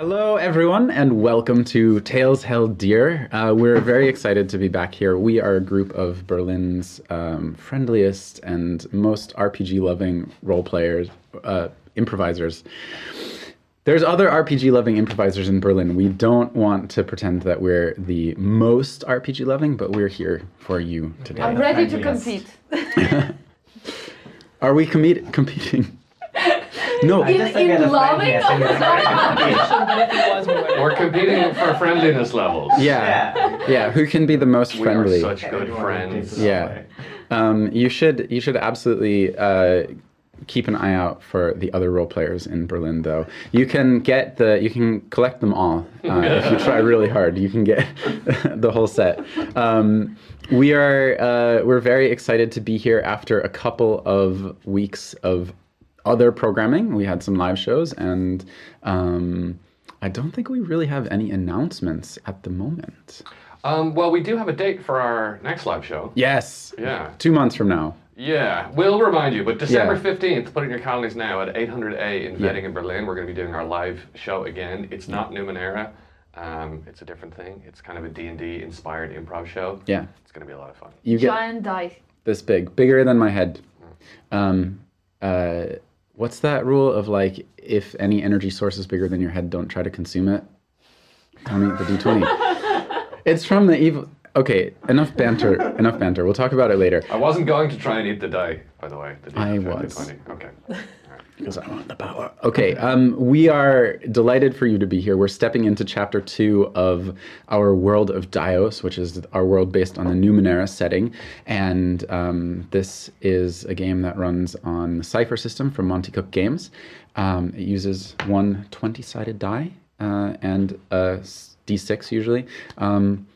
Hello, everyone, and welcome to Tales Held Dear. Uh, we're very excited to be back here. We are a group of Berlin's um, friendliest and most RPG loving role players, uh, improvisers. There's other RPG loving improvisers in Berlin. We don't want to pretend that we're the most RPG loving, but we're here for you today. I'm ready to compete. Are we com- competing? No. In- just in at a loving friendly, I think or it's very competition. but if it was, we would. We're competing for friendliness levels. Yeah. Yeah. Yeah. Who can be the most We friendly? are such good friends. Yeah. Um, you should you should absolutely uh, keep an eye out for the other role players in Berlin. Though you can get the you can collect them all uh, if you try really hard. You can get the whole set. Um, we are uh, we're very excited to be here after a couple of weeks of other programming. We had some live shows and. Um, I don't think we really have any announcements at the moment. Um, well, we do have a date for our next live show. Yes. Yeah. Two months from now. Yeah, we'll remind you, but December Yeah. 15th, put it in your calendars now at 800A in Yeah. Wedding in Berlin. We're going to be doing our live show again. It's not Numenera. Um, it's a different thing. It's kind of a D&D inspired improv show. Yeah. It's going to be a lot of fun. You get Giant dice. this big, bigger than my head. Um, uh, what's that rule of like if any energy source is bigger than your head, don't try to consume it? Tell me the d20. it's from the evil. Okay, enough banter. enough banter. We'll talk about it later I wasn't going to try and eat the die, by the way. The D- I the was. 20. Okay. because I want the power. Okay, um, we are delighted for you to be here. We're stepping into chapter two of our world of Dios, which is our world based on the Numenera setting. And um, this is a game that runs on the Cypher system from Monte Cook Games. Um, it uses one 20 sided die uh, and a s- d6 usually. Um,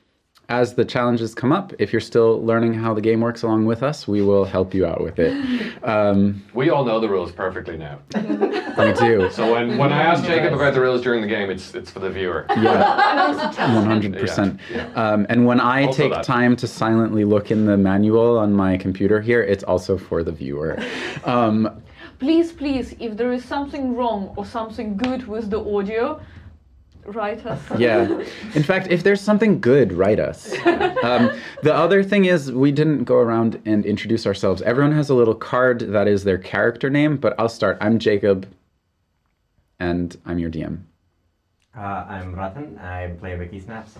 as the challenges come up, if you're still learning how the game works along with us, we will help you out with it. Um, We all know the rules perfectly now. we do. So when, when I ask Jacob about the rules during the game, it's it's for the viewer. Yeah, one hundred percent. Yeah, Um, and when I Also take that. time to silently look in the manual on my computer here, it's also for the viewer. Um, Please, please, if there is something wrong or something good with the audio, write us. yeah. In fact, if there's something good, write us. Um, the other thing is, we didn't go around and introduce ourselves. Everyone has a little card that is their character name, but I'll start. I'm Jacob, and I'm your DM. Uh, I'm Ratan. I play Wiki Snaps.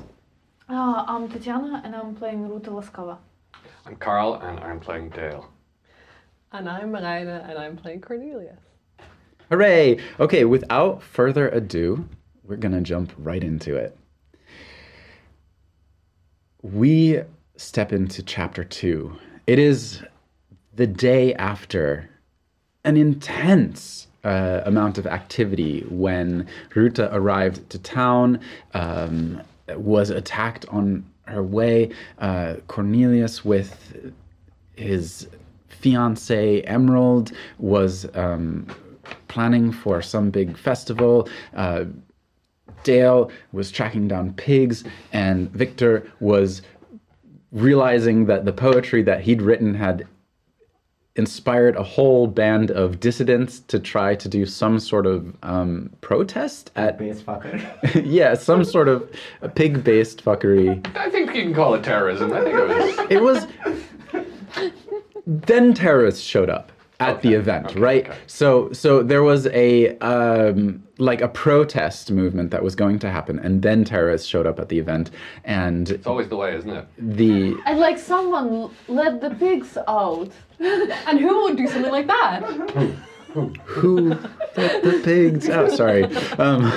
Ah, I'm Tatiana and I'm playing Ruta Laskava. I'm Carl, and I'm playing Dale. And I'm Marijne, and I'm playing Cornelius. Hooray! Okay, without further ado, we're gonna jump right into it. We step into chapter two. It is the day after an intense uh, amount of activity when Ruta arrived to town, um, was attacked on her way. Uh, Cornelius, with his fiance Emerald, was um, planning for some big festival. Uh, Dale was tracking down pigs, and Victor was realizing that the poetry that he'd written had inspired a whole band of dissidents to try to do some sort of um, protest at Base fucker. yeah some sort of pig-based fuckery I think you can call it terrorism. I think it was. it was then terrorists showed up at the event okay, right okay. so so there was a um like a protest movement that was going to happen and then terrorists showed up at the event and It's always the way, isn't it? the And like someone let the pigs out. And who would do something like that? who let the pigs out sorry um,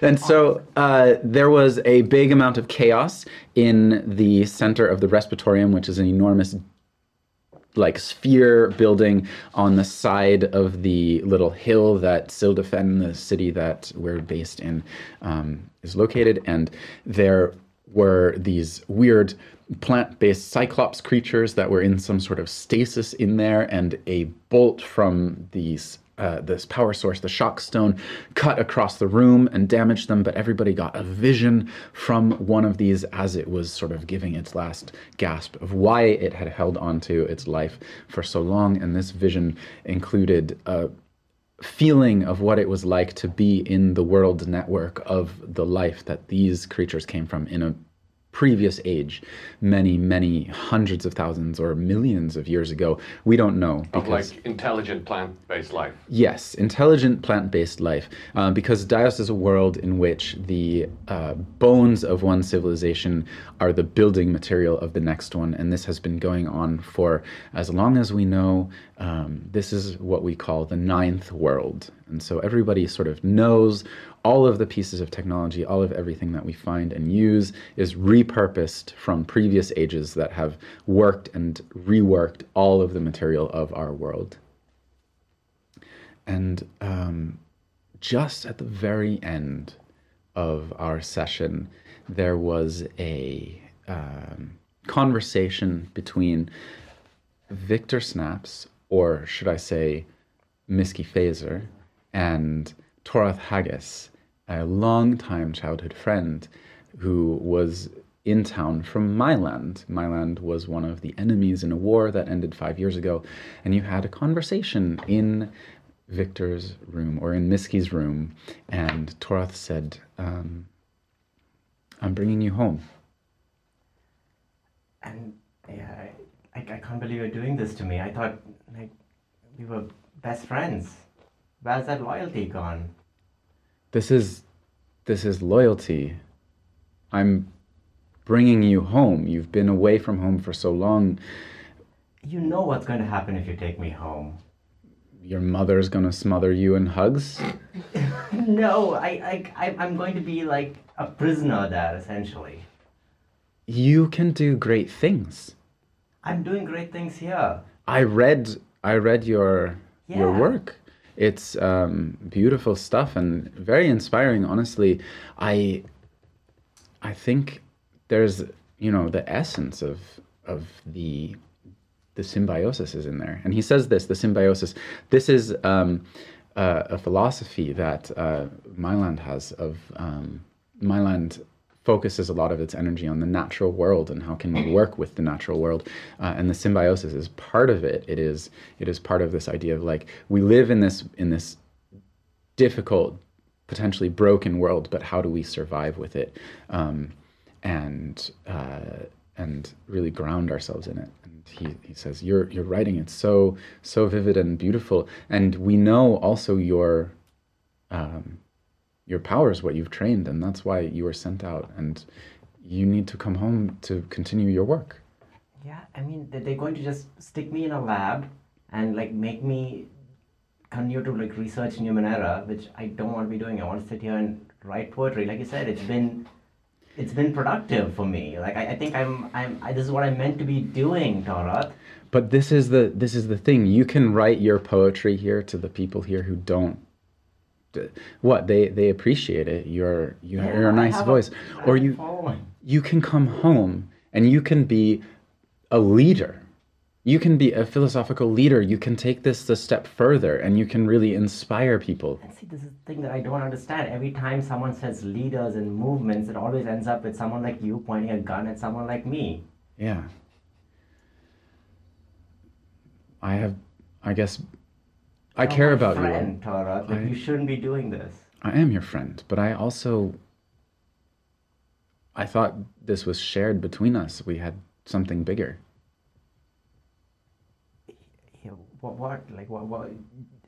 and so uh, there was a big amount of chaos in the center of the respiratorium which is an enormous like sphere building on the side of the little hill that Sildefen, the city that we're based in, um, is located. And there were these weird plant-based cyclops creatures that were in some sort of stasis in there, and a bolt from these uh, this power source, the shock stone, cut across the room and damaged them. But everybody got a vision from one of these as it was sort of giving its last gasp of why it had held on to its life for so long. And this vision included a feeling of what it was like to be in the world network of the life that these creatures came from in a previous age, many, many hundreds of thousands or millions of years ago. We don't know Of because like intelligent plant-based life. Yes, intelligent plant based life. Uh, because Dios is a world in which the uh, bones of one civilization are the building material of the next one. And this has been going on for as long as we know. Um, this is what we call the ninth world. And so everybody sort of knows all of the pieces of technology, all of everything that we find and use is repurposed from previous ages that have worked and reworked all of the material of our world. And um, just at the very end of our session, there was a um, conversation between Victor Snaps, or should I say, Miski Phaser, and Torath Haggis, a longtime childhood friend who was in town from Myland. My land was one of the enemies in a war that ended five years ago, and you had a conversation in Victor's room or in Miski's room, and Torath said, um, "I'm bringing you home." And yeah, I, I can't believe you're doing this to me. I thought like we were best friends. Where's that loyalty gone? This is, this is loyalty. I'm bringing you home. You've been away from home for so long. You know what's going to happen if you take me home. Your mother's gonna smother you in hugs. No, I, I, I I'm going to be like a prisoner there essentially. You can do great things. I'm doing great things here. I read I read your your work. It's um, beautiful stuff and very inspiring. Honestly, I I think there's you know the essence of of the the symbiosis is in there, and he says this: the symbiosis. This is um, uh, a philosophy that uh, Myland has of um, Myland focuses a lot of its energy on the natural world and how can we work with the natural world uh, and the symbiosis is part of it. It is it is part of this idea of like we live in this in this difficult potentially broken world but how do we survive with it um, and uh, and really ground ourselves in it? And he, he says your your writing it's so so vivid and beautiful. And we know also your um, your power is what you've trained and that's why you were sent out and you need to come home to continue your work Yeah, I mean they- they're going to just stick me in a lab and like make me continue to like research Numenera, which I don't want to be doing. I want to sit here and write poetry. Like you said, it's been it's been productive for me. Like I, I think I'm I'm I, this is what I'm meant to be doing, Tarath. but this is the this is the thing you can write your poetry here to the people here who don't what they they appreciate it you're you Yeah, you're a nice a- voice I or you following. you can come home and you can be a leader you can be a philosophical leader you can take this a step further and you can really inspire people And see, this is the thing that I don't understand. Every time someone says leaders and movements, it always ends up with someone like you pointing a gun at someone like me. Yeah. I have, I guess, I care about you. friend, Tarath. Like, I- you shouldn't be doing this. I am your friend, but I also, I thought this was shared between us. We had something bigger. Yeah, what, what, like, what, what?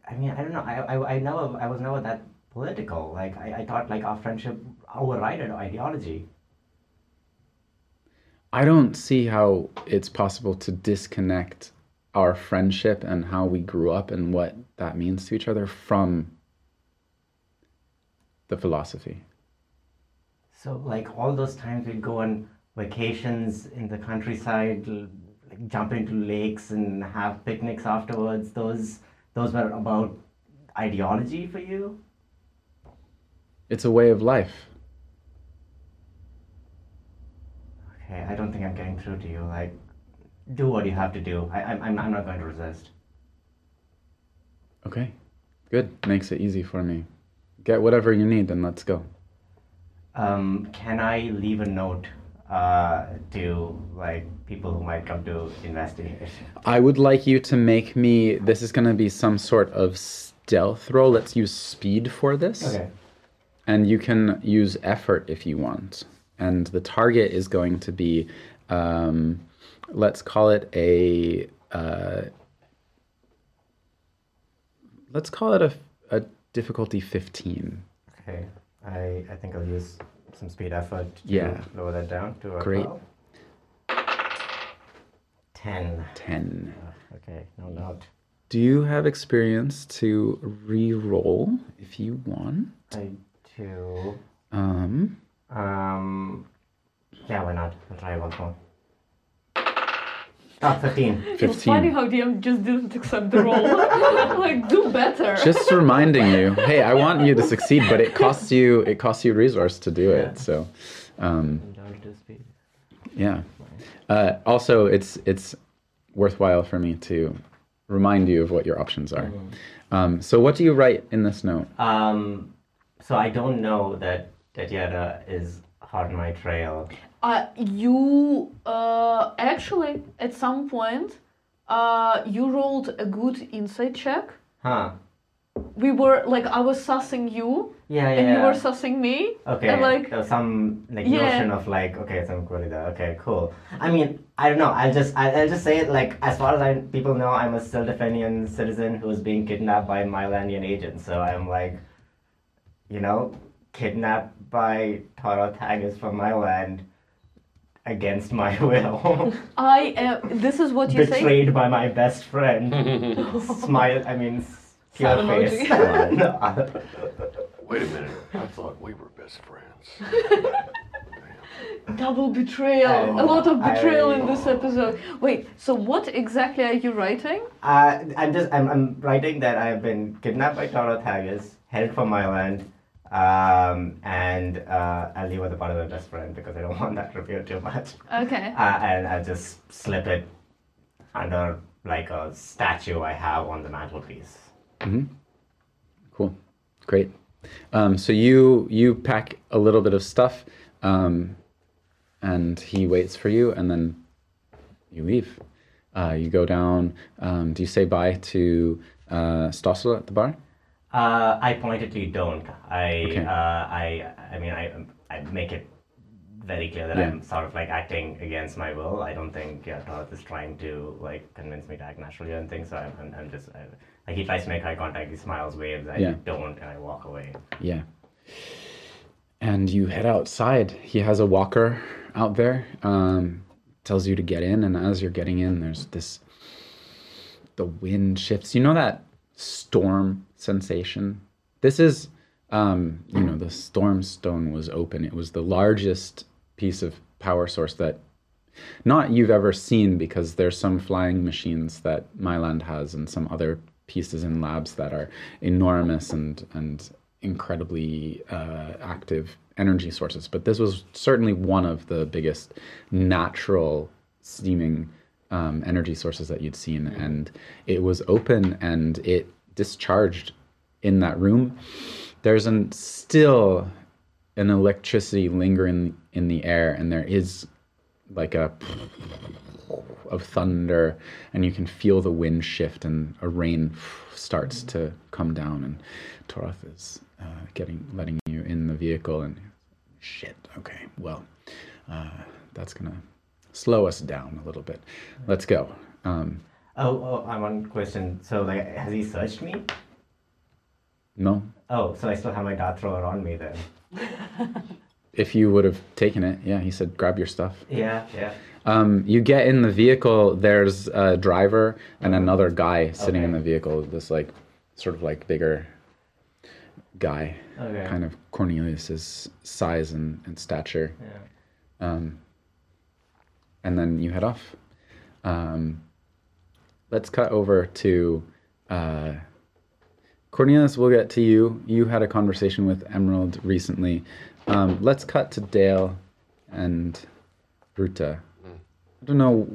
I mean, I don't know. I, I, I never, I was never that political. Like, I, I thought like our friendship overrided ideology. I don't see how it's possible to disconnect our friendship and how we grew up and what that means to each other from the philosophy. So, like, all those times we'd go on vacations in the countryside, like, jump into lakes and have picnics afterwards. Those, those were about ideology for you. It's a way of life. Okay, I don't think I'm getting through to you. Like, do what you have to do. I, I'm, I'm, not going to resist. Okay, good. Makes it easy for me. Get whatever you need and let's go. Um, can I leave a note uh, to like people who might come to investigate? I would like you to make me. This is going to be some sort of stealth roll. Let's use speed for this. Okay. And you can use effort if you want. And the target is going to be, um, let's call it a, uh, let's call it a, a difficulty 15. Okay. I, I think I'll use some speed effort to Yeah. lower that down to a Great. 12. 10. 10. Okay, no doubt. Do you have experience to re-roll if you want? I do. Um, Um, yeah, why not? I'll try once more. Oh, 15. It's funny how DM just didn't accept the role. like, do better. Just reminding you, hey, I want you to succeed, but it costs you it costs you resource to do it. So, um, I'm down to do speed. yeah. Uh, also, it's it's worthwhile for me to remind you of what your options are. Um, so, what do you write in this note? Um, so I don't know that that Yada is hot on my trail. Uh, you uh, actually at some point uh, you rolled a good insight check. Huh. We were like I was sussing you Yeah, yeah. and you were sussing me. Okay. And like there was some like Yeah. notion of like okay, some there. Okay, cool. I mean, I don't know. I'll just I'll, I'll just say it like as far as I people know, I'm a Sildefenian citizen who's being kidnapped by Mylandian agents. So I'm like, you know, kidnapped by Torotagus from Myland against my will. I am. This is what you say. Betrayed by my best friend. Smile. I mean, pure Sad face. Wait a minute. I thought we were best friends. Double betrayal. A lot of betrayal I- in this episode. Wait. So what exactly are you writing? Uh, I'm just I'm, I'm writing that I've been kidnapped by Torotagus, held from Myland, um, and uh, I'll leave with the part of my best friend because I don't want that revealed too much. Okay. Uh, and I'll just slip it under like a statue I have on the mantelpiece. Hmm. Cool, great. Um, so you you pack a little bit of stuff, um, and he waits for you, and then you leave. Uh, you go down. Um, do you say bye to uh, Stossel at the bar? Uh, I pointedly don't. I Okay. uh, I I mean I I make it very clear that Yeah. I'm sort of like acting against my will. I don't think yeah, Dorothy is trying to like convince me to act naturally and things. So I'm, I'm, I'm just I, like he tries to make eye contact, he smiles, waves. I Yeah. don't, and I walk away. Yeah. And you head outside. He has a walker out there. Um, tells you to get in, and as you're getting in, there's this. The wind shifts. You know that storm sensation. This is, um, you know, the storm stone was open. It was the largest piece of power source that not you've ever seen because there's some flying machines that Myland has and some other pieces in labs that are enormous and and incredibly uh, active energy sources. But this was certainly one of the biggest natural steaming um, energy sources that you'd seen, and it was open and it discharged in that room. There's an still an electricity lingering in the air, and there is like a of thunder, and you can feel the wind shift, and a rain starts to come down, and Toroth is uh, getting letting you in the vehicle, and shit. Okay, well, uh, that's gonna slow us down a little bit. Let's go. Um, Oh, oh, I one question. So like, has he searched me? no, Oh, so I still have my dart thrower on me then. if you would have taken it, yeah. He said, grab your stuff. Yeah, yeah. Um, you get in the vehicle. There's a driver and another guy sitting in the vehicle. This like, sort of like bigger guy, Okay. kind of Cornelius's size and, and stature. Yeah. Um, and then you head off. Um, let's cut over to uh, Cornelius. We'll get to you. You had a conversation with Emerald recently. Um, let's cut to Dale and Ruta. I don't know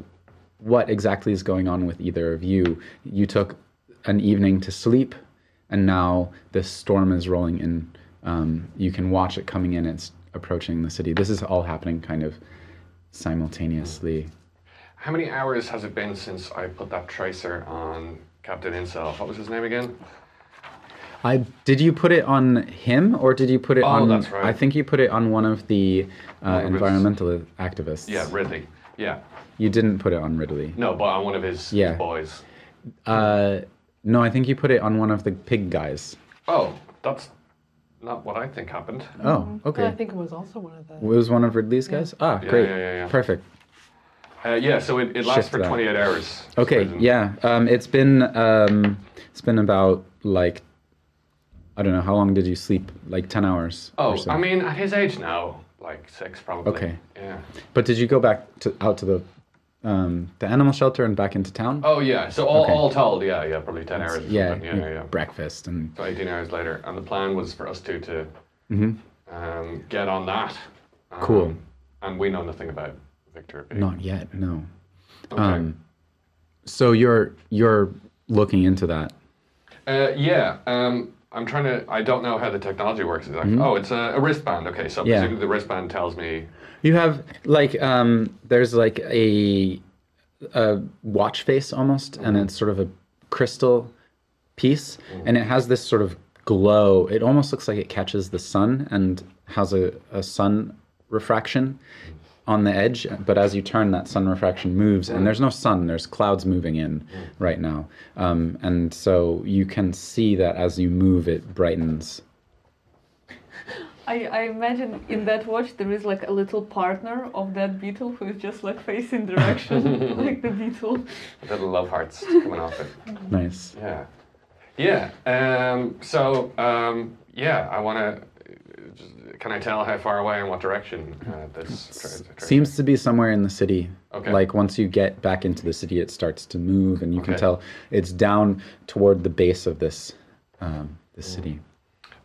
what exactly is going on with either of you. You took an evening to sleep, and now this storm is rolling in. Um, you can watch it coming in. It's approaching the city. This is all happening kind of simultaneously. How many hours has it been since I put that tracer on Captain Incel? What was his name again? I did you put it on him or did you put it Oh, on? that's right. I think you put it on one of the uh, of his- environmental activists. Yeah, Ridley. Yeah. You didn't put it on Ridley. No, but on one of his, his Yeah. boys. Uh, no, I think you put it on one of the pig guys. Oh, that's not what I think happened. Oh, okay. I think it was also one of the. It was one of Ridley's guys. Ah, Yeah, great. yeah, yeah, yeah. Perfect. Uh, yeah, so it, it lasts for that. 28 hours. Okay, yeah. Um, it's been um, it's been about like I don't know how long did you sleep? Like ten hours. or Oh, so. I mean, at his age now, like six probably. Okay. Yeah. But did you go back to out to the um, the animal shelter and back into town? Oh, yeah. So all, Okay. all told, yeah, yeah, probably 10 hours. yeah. Yeah, yeah, yeah. breakfast and So 18 hours later. And the plan was for us two to mm-hmm. um, get on that. Um, Cool. And we know nothing about Victor. not yet. No. Okay. Um, so you're you're looking into that. Uh, yeah, um, I'm trying to. I don't know how the technology works exactly. Oh, it's a, a wristband. Okay, so Mm-hmm. Yeah. the wristband tells me. You have like um, there's like a a watch face almost, and it's sort of a crystal piece, and it has this sort of glow. It almost looks like it catches the sun and has a, a sun refraction on the edge. But as you turn, that sun refraction moves, and there's no sun. There's clouds moving in right now, um, and so you can see that as you move, it brightens. I, I imagine in that watch there is like a little partner of that beetle who is just like facing direction, like the beetle. Little love hearts coming off it. Nice. Yeah, yeah. Um, so um, yeah, I want to. Can I tell how far away and what direction uh, this tra- tra- Seems to be somewhere in the city. Okay. Like once you get back into the city, it starts to move, and you can tell it's down toward the base of this um, this city.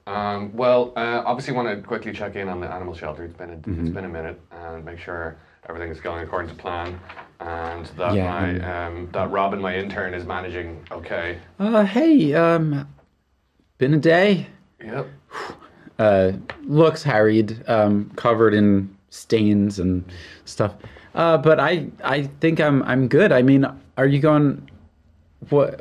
Um, well, uh, obviously, want to quickly check in on the animal shelter. It's been a, Mm-hmm. it's been a minute, and make sure everything's going according to plan, and that Yeah, my um, that Robin, my intern, is managing okay. Uh, hey, um, been a day. Yep. Uh, looks harried, um, covered in stains and stuff. Uh, but I I think I'm I'm good. I mean, are you going? What?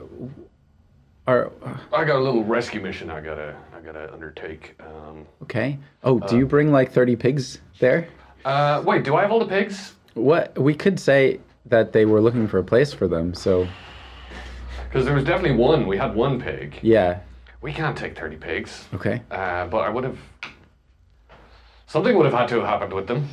Are I got a little rescue mission. I gotta I gotta undertake. Um, okay. Oh, do you bring like thirty pigs there? uh, wait, do I have all the pigs? What we could say that they were looking for a place for them. So Because there was definitely one. We had one pig. yeah. We can't take thirty pigs. Okay. Uh, but I would have. Something would have had to have happened with them.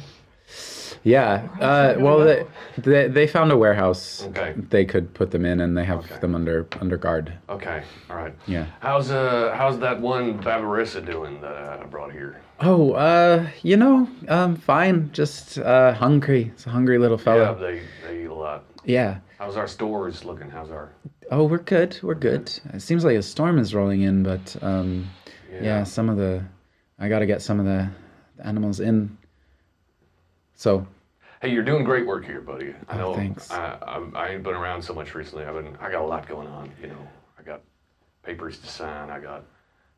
Yeah. Uh, well, they, they they found a warehouse. Okay. They could put them in, and they have Okay. them under under guard. Okay. All right. Yeah. How's uh how's that one Babarissa doing that uh, I brought here? Oh, uh, you know, um, fine. Just uh, hungry. It's a hungry little Yeah, fellow. they they eat a lot. Yeah. How's our stores looking? How's our Oh, we're good. We're good. It seems like a storm is rolling in, but um, yeah. some of the I got to get some of the animals in. So Hey, you're doing great work here, buddy. I Oh, know. thanks. I, I'm, I ain't been around so much recently. I've been. I got a lot going on. You know, I got papers to sign. I got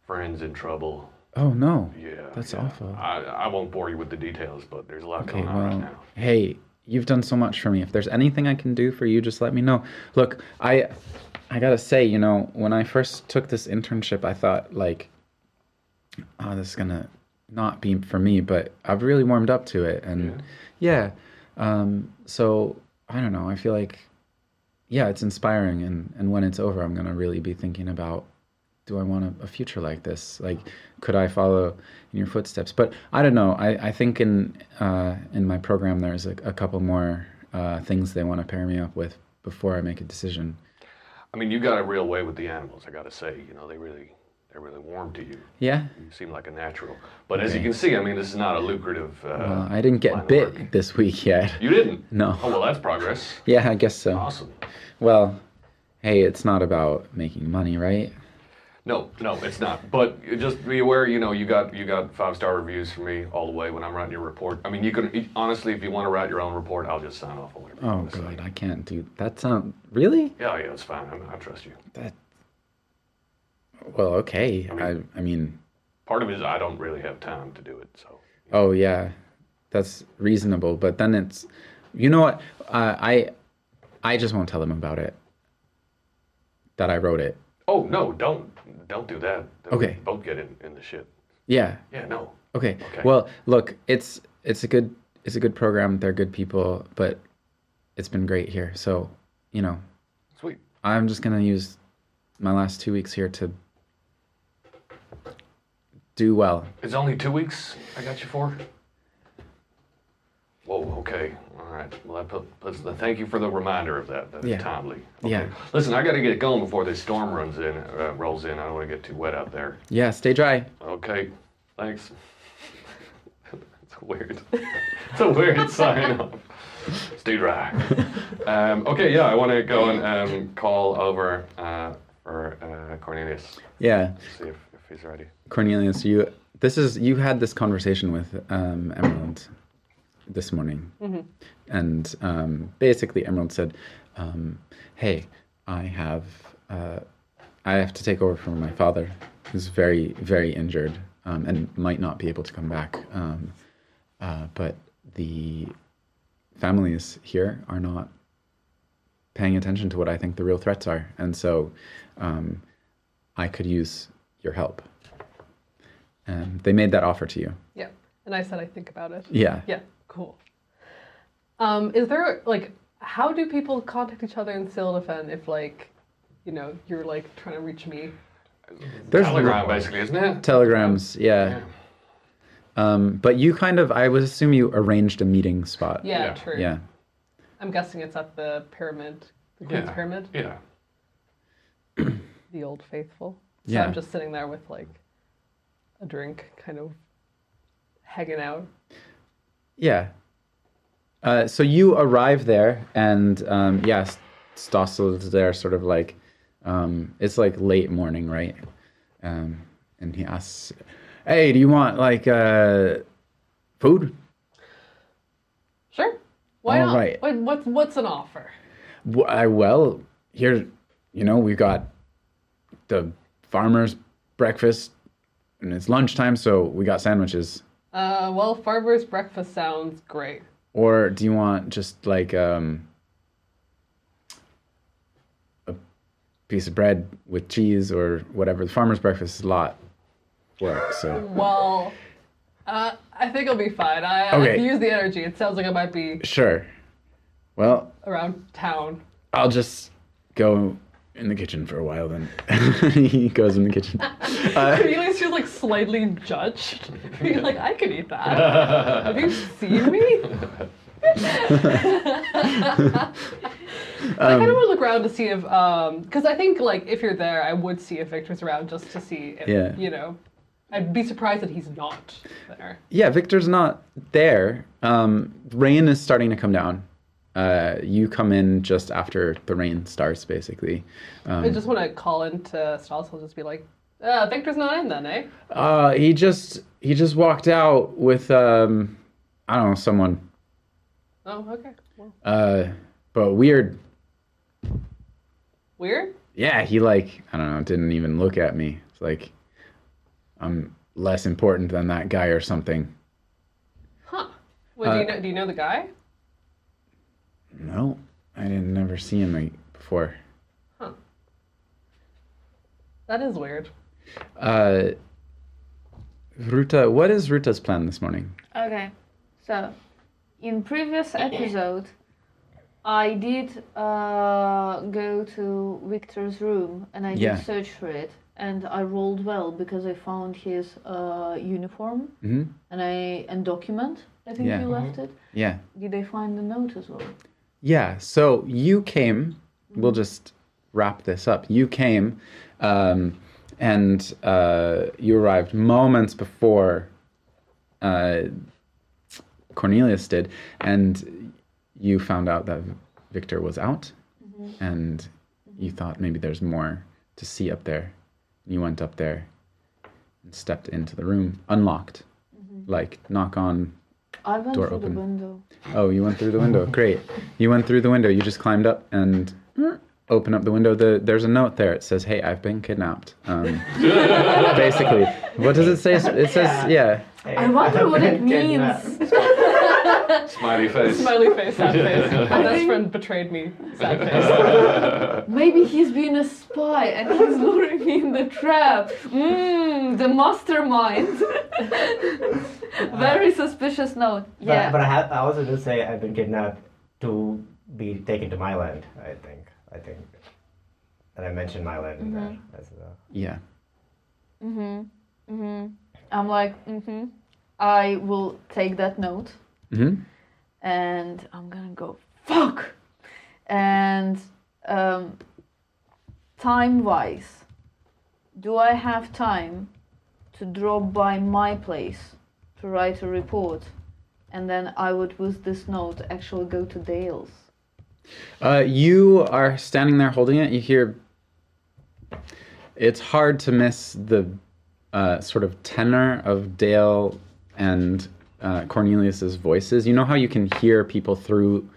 friends in trouble. Oh no. Yeah. That's yeah. awful. I, I won't bore you with the details, but there's a lot Okay, going on right now. hey, you've done so much for me. If there's anything I can do for you, just let me know. Look, I I got to say, you know, when I first took this internship, I thought like oh, this is to not be for me, but I've really warmed up to it and yeah. Um so I don't know. I feel like yeah, it's inspiring and and when it's over, I'm to really be thinking about do I want a, a future like this? Like, could I follow in your footsteps? But I don't know. I, I think in uh, in my program there's a, a couple more uh, things they want to pair me up with before I make a decision. I mean, you got a real way with the animals. I got to say, you know, they really they're really warm to you. Yeah. You seem like a natural. But as you can see, I mean, this is not a lucrative. Uh, Well, I didn't get bit work. this week yet. You didn't. No. Oh well, that's progress. Yeah, I guess so. Awesome. Well, hey, it's not about making money, right? No, no, it's not. But just be aware, you know, you got you got five star reviews from me all the way when I'm writing your report. I mean, you can honestly, if you want to write your own report, I'll just sign off on whatever. Oh want to say. god, I can't do that. Sound really? Yeah, yeah, it's fine. I, I trust you. That. Well, okay. I I mean, Part of it is I don't really have time to do it, so. Oh yeah, that's reasonable. But then it's, you know what? Uh, I, I just won't tell them about it. That I wrote it. Oh no, don't don't do that. Then Okay. Both get in, in the shit. Yeah. Yeah, no. Okay. Okay. Well, look, it's it's a good it's a good program. They're good people, but it's been great here. So, you know, Sweet. I'm just gonna use my last two weeks here to do well. It's only two weeks I got you for? Whoa, okay. All right. Well, that put, the, thank you for the reminder of that. That is Yeah. timely. Okay. Yeah. Listen, I got to get going before this storm runs in, uh, rolls in. I don't want to get too wet out there. Yeah. Stay dry. Okay. Thanks. it's weird. it's a weird sign off. Stay dry. Um, okay, yeah, I want to go and um, call over uh, for uh, Cornelius. Yeah. See if, if he's ready. Cornelius, you this is you had this conversation with um, Emerald this morning, and um, basically Emerald said, um, "Hey, I have uh, I have to take over from my father, who's very very injured um, and might not be able to come back. Um, uh, but the families here are not paying attention to what I think the real threats are, and so um, I could use your help." And they made that offer to you. Yeah. And I said I think about it. Yeah. Yeah, cool. Um, is there like how do people contact each other in Sildafen if like, you know, you're like trying to reach me? There's Telegram, basically, isn't it? telegrams, yeah. Um, but you kind of, I would assume you arranged a meeting spot. Yeah, Yeah. true. Yeah. I'm guessing it's at the pyramid, the Queen's Yeah. Pyramid, Yeah. the Old Faithful. So Yeah. I'm just sitting there with like a drink, kind of hanging out. Yeah. Uh, so you arrive there, and um, yes, Stossel is there, sort of like, um, it's like late morning, right? Um, and he asks, "Hey, do you want like uh, food?" Sure. Why All not? right. What, what's what's an offer? I, well, here, you know, we've got the farmer's breakfast, and it's lunchtime, so we got sandwiches. Uh, well, farmer's breakfast sounds great. Or do you want just like um, a piece of bread with cheese or whatever? The farmer's breakfast is a lot work, so Well, uh, I think it'll be fine. I, I can use the energy. It sounds like I might be sure. Well, around town. I'll just go in the kitchen for a while then. he goes in the kitchen. Uh, feels like slightly judged. He's like, I could eat that. Have you seen me? I kind of want to look around to see if, because I think like if you're there, I would see if Victor's around just to see if, Yeah. you know, I'd be surprised that he's not there. yeah, Victor's not there. Um, rain is starting to come down. Uh, you come in just after the rain starts, basically. Um, I just want to call into Stossel, just be like, uh, Victor's not in then, eh? Uh, he just he just walked out with um, I don't know someone. Oh, okay. Well, Uh, but weird. weird. Yeah, he like I don't know, didn't even look at me. It's like I'm less important than that guy or something. Huh. Well, do, you Uh, know, do you know the guy? No, I didn't never see him like, before. Huh. That is weird. Uh, Ruta, what is Ruta's plan this morning? Okay, so in previous episode, I did uh, go to Victor's room and I did Yeah. search for it, and I rolled well because I found his uh, uniform hmm and I and document. I think Yeah. you left it. Yeah, Did I find the note as well? yeah. So you came. We'll just wrap this up. You came, um, and uh, you arrived moments before uh, Cornelius did, and you found out that Victor was out, and you thought maybe there's more to see up there. You went up there and stepped into the room, unlocked, like knock on. I went Door through open. the window. Oh, you went through the window. Great. You went through the window. You just climbed up and open up the window. The, there's a note there. It says, "Hey, I've been kidnapped." Um, basically, what does it say? It says, "Yeah." I wonder what it means. Smiley face. Smiley face, sad face. My I best friend betrayed me. Sad face. Maybe he's been a spy and he's luring me in the trap. Mmm, the mastermind. Very suspicious note. Yeah. but I, ha- I also do say I've been kidnapped to be taken to Myland. I think. I think. And I mentioned Myland in there as well. Yeah. Mhm. Mhm. I'm like, mhm. I will take that note hmm and I'm gonna go fuck. And um, time wise, do I have time to drop by my place to write a report? And then I would, with this note, actually go to Dale's. Uh, you are standing there holding it. You hear. It's hard to miss the uh, sort of tenor of Dale and uh, Cornelius's voices. You know how you can hear people through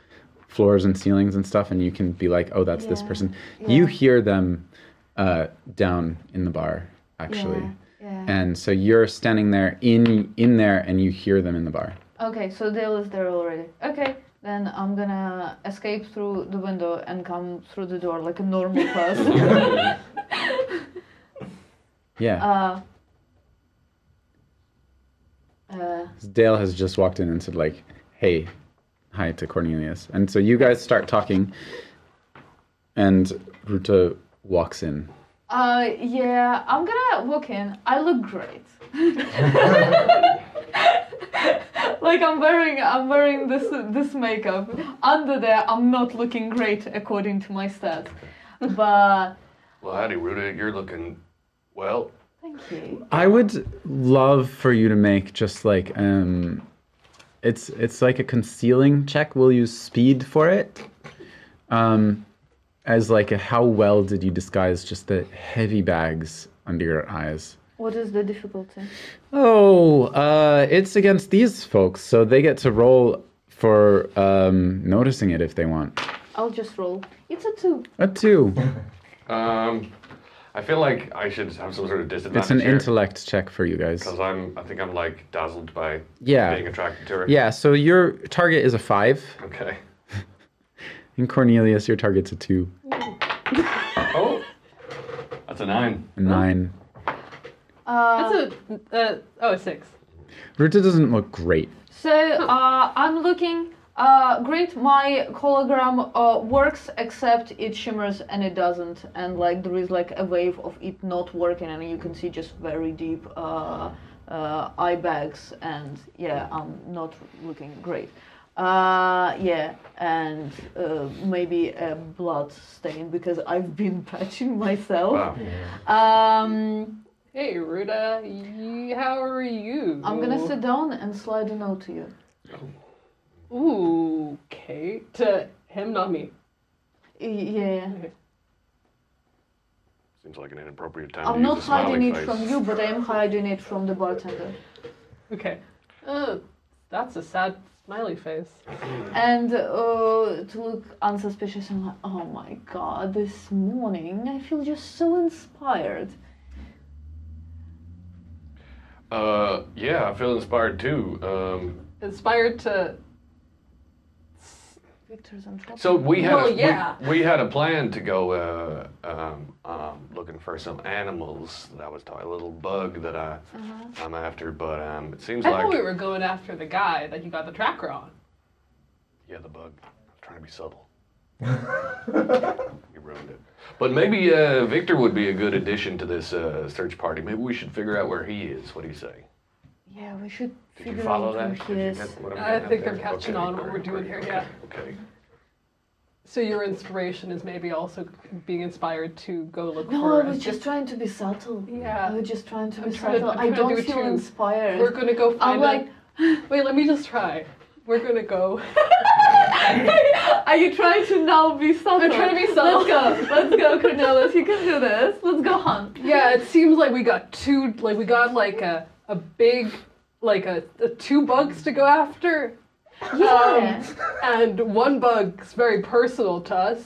floors and ceilings and stuff, and you can be like, "Oh, that's this Yeah, person." You hear them uh, down in the bar, actually, Yeah. and so you're standing there in in there, and you hear them in the bar. Okay, so Dale is there already. Okay, then I'm gonna escape through the window and come through the door like a normal person. Yeah. uh, uh, Dale has just walked in and said like, "Hey, hi" to Cornelius, and so you guys start talking, and Ruta walks in. uh, yeah, I'm gonna walk in. I look great. like I'm wearing, I'm wearing this this makeup. Under there, I'm not looking great according to my stats. But well, howdy, Ruta. You're looking well. thank you. I would love for you to make just like um, it's it's like a concealing check. We'll use speed for it. Um, as like a how well did you disguise just the heavy bags under your eyes? What is the difficulty? Oh, uh, it's against these folks, so they get to roll for um, noticing it if they want. I'll just roll. It's a two. A two. Um, I feel like I should have some sort of disadvantage It's an here. intellect check for you guys. Because I'm, I think I'm like dazzled by Yeah. being attracted to her. Yeah, so your target is a five. Okay. In Cornelius, your target's a two, Oh, that's a nine. a nine. Uh, That's a uh, oh a six. Ruta doesn't look great. So uh, I'm looking. Uh, great, my hologram uh, works except it shimmers and it doesn't, and like there is like a wave of it not working, and you can see just very deep uh, uh, eye bags, and yeah, I'm not looking great. Uh, yeah, and uh, maybe a blood stain because I've been patching myself. Wow. Um, Hey Ruta, y- how are you? I'm gonna sit down and slide a note to you. Ooh, okay. To him, not me. Y- Yeah. Seems like an inappropriate time I'm to not use a smiley hiding it face. from you, but I am hiding it from the bartender. Okay. Uh, that's a sad smiley face. And uh, to look unsuspicious, I'm like, oh my god, this morning I feel just so inspired. Uh, yeah, I feel inspired too. Um, Inspired to. Victor's on trouble. so we had Well, a, yeah. we, had a plan to go uh, um, um, looking for some animals. That was talking. a little bug that I I'm after, but um, it seems I like thought we were going after the guy that you got the tracker on. yeah, the bug. I was trying to be subtle. you ruined it. But maybe uh, Victor would be a good addition to this uh, search party. Maybe we should figure out where he is. What do you say? yeah, we should Did you figure follow out that? who Did he you is. get what I'm I getting at think they're there? catching Okay, on what great, we're doing great, here, yeah. Okay. So your inspiration is maybe also being inspired to go look for. No, for. I a was just trying to be subtle. Yeah. I Yeah. was just trying to I'm be trying to- subtle. I'm I trying to don't do it feel too. inspired. We're gonna go I'm find like, a. Wait, let me just try. We're gonna go. are you trying to now be subtle? I'm trying to be subtle. Let's go. Let's go, Cornelius. You can do this. Let's go hunt. Yeah, it seems like we got two. Like we got like a a big, like a, a two bugs to go after. Yeah. Um, and one bug's very personal to us.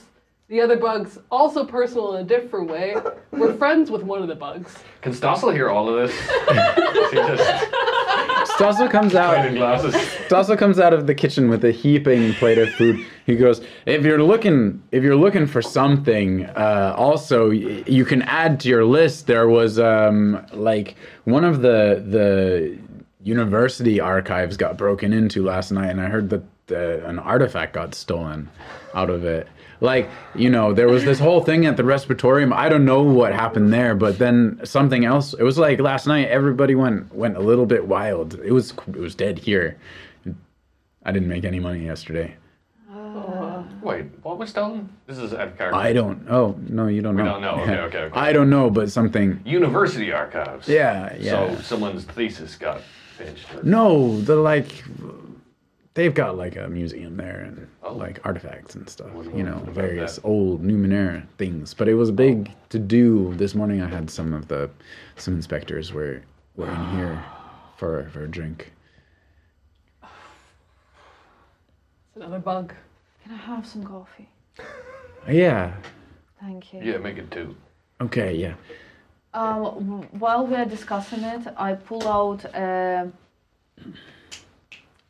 The other bug's also personal in a different way. We're friends with one of the bugs. Can Stossel hear all of this? Is he just Stossel comes out. Wine glasses. Stossel comes out of the kitchen with a heaping plate of food. He goes, "If you're looking, if you're looking for something, uh, also y- you can add to your list. There was um, like one of the the university archives got broken into last night, and I heard that uh, an artifact got stolen out of it. Like you know, there was this whole thing at the respiratorium. I don't know what happened there, but then something else. It was like last night. Everybody went went a little bit wild. It was it was dead here. I didn't make any money yesterday. Oh. Wait, what was stolen? This is out of. I don't. Oh no, you don't know. don't know. Okay, okay, okay. I don't know, but something. University archives. Yeah, yeah. So someone's thesis got pinched. Or, No, the like. They've got like a museum there and Oh. like artifacts and stuff. Wouldn't You know know, various that. old Numenera things. But it was a big to do this morning. I had some of the some inspectors were were in here for for a drink. It's another bug. Can I have some coffee? Yeah. Thank you. yeah, make it two. Okay. Yeah. Um, while we are discussing it, I pull out a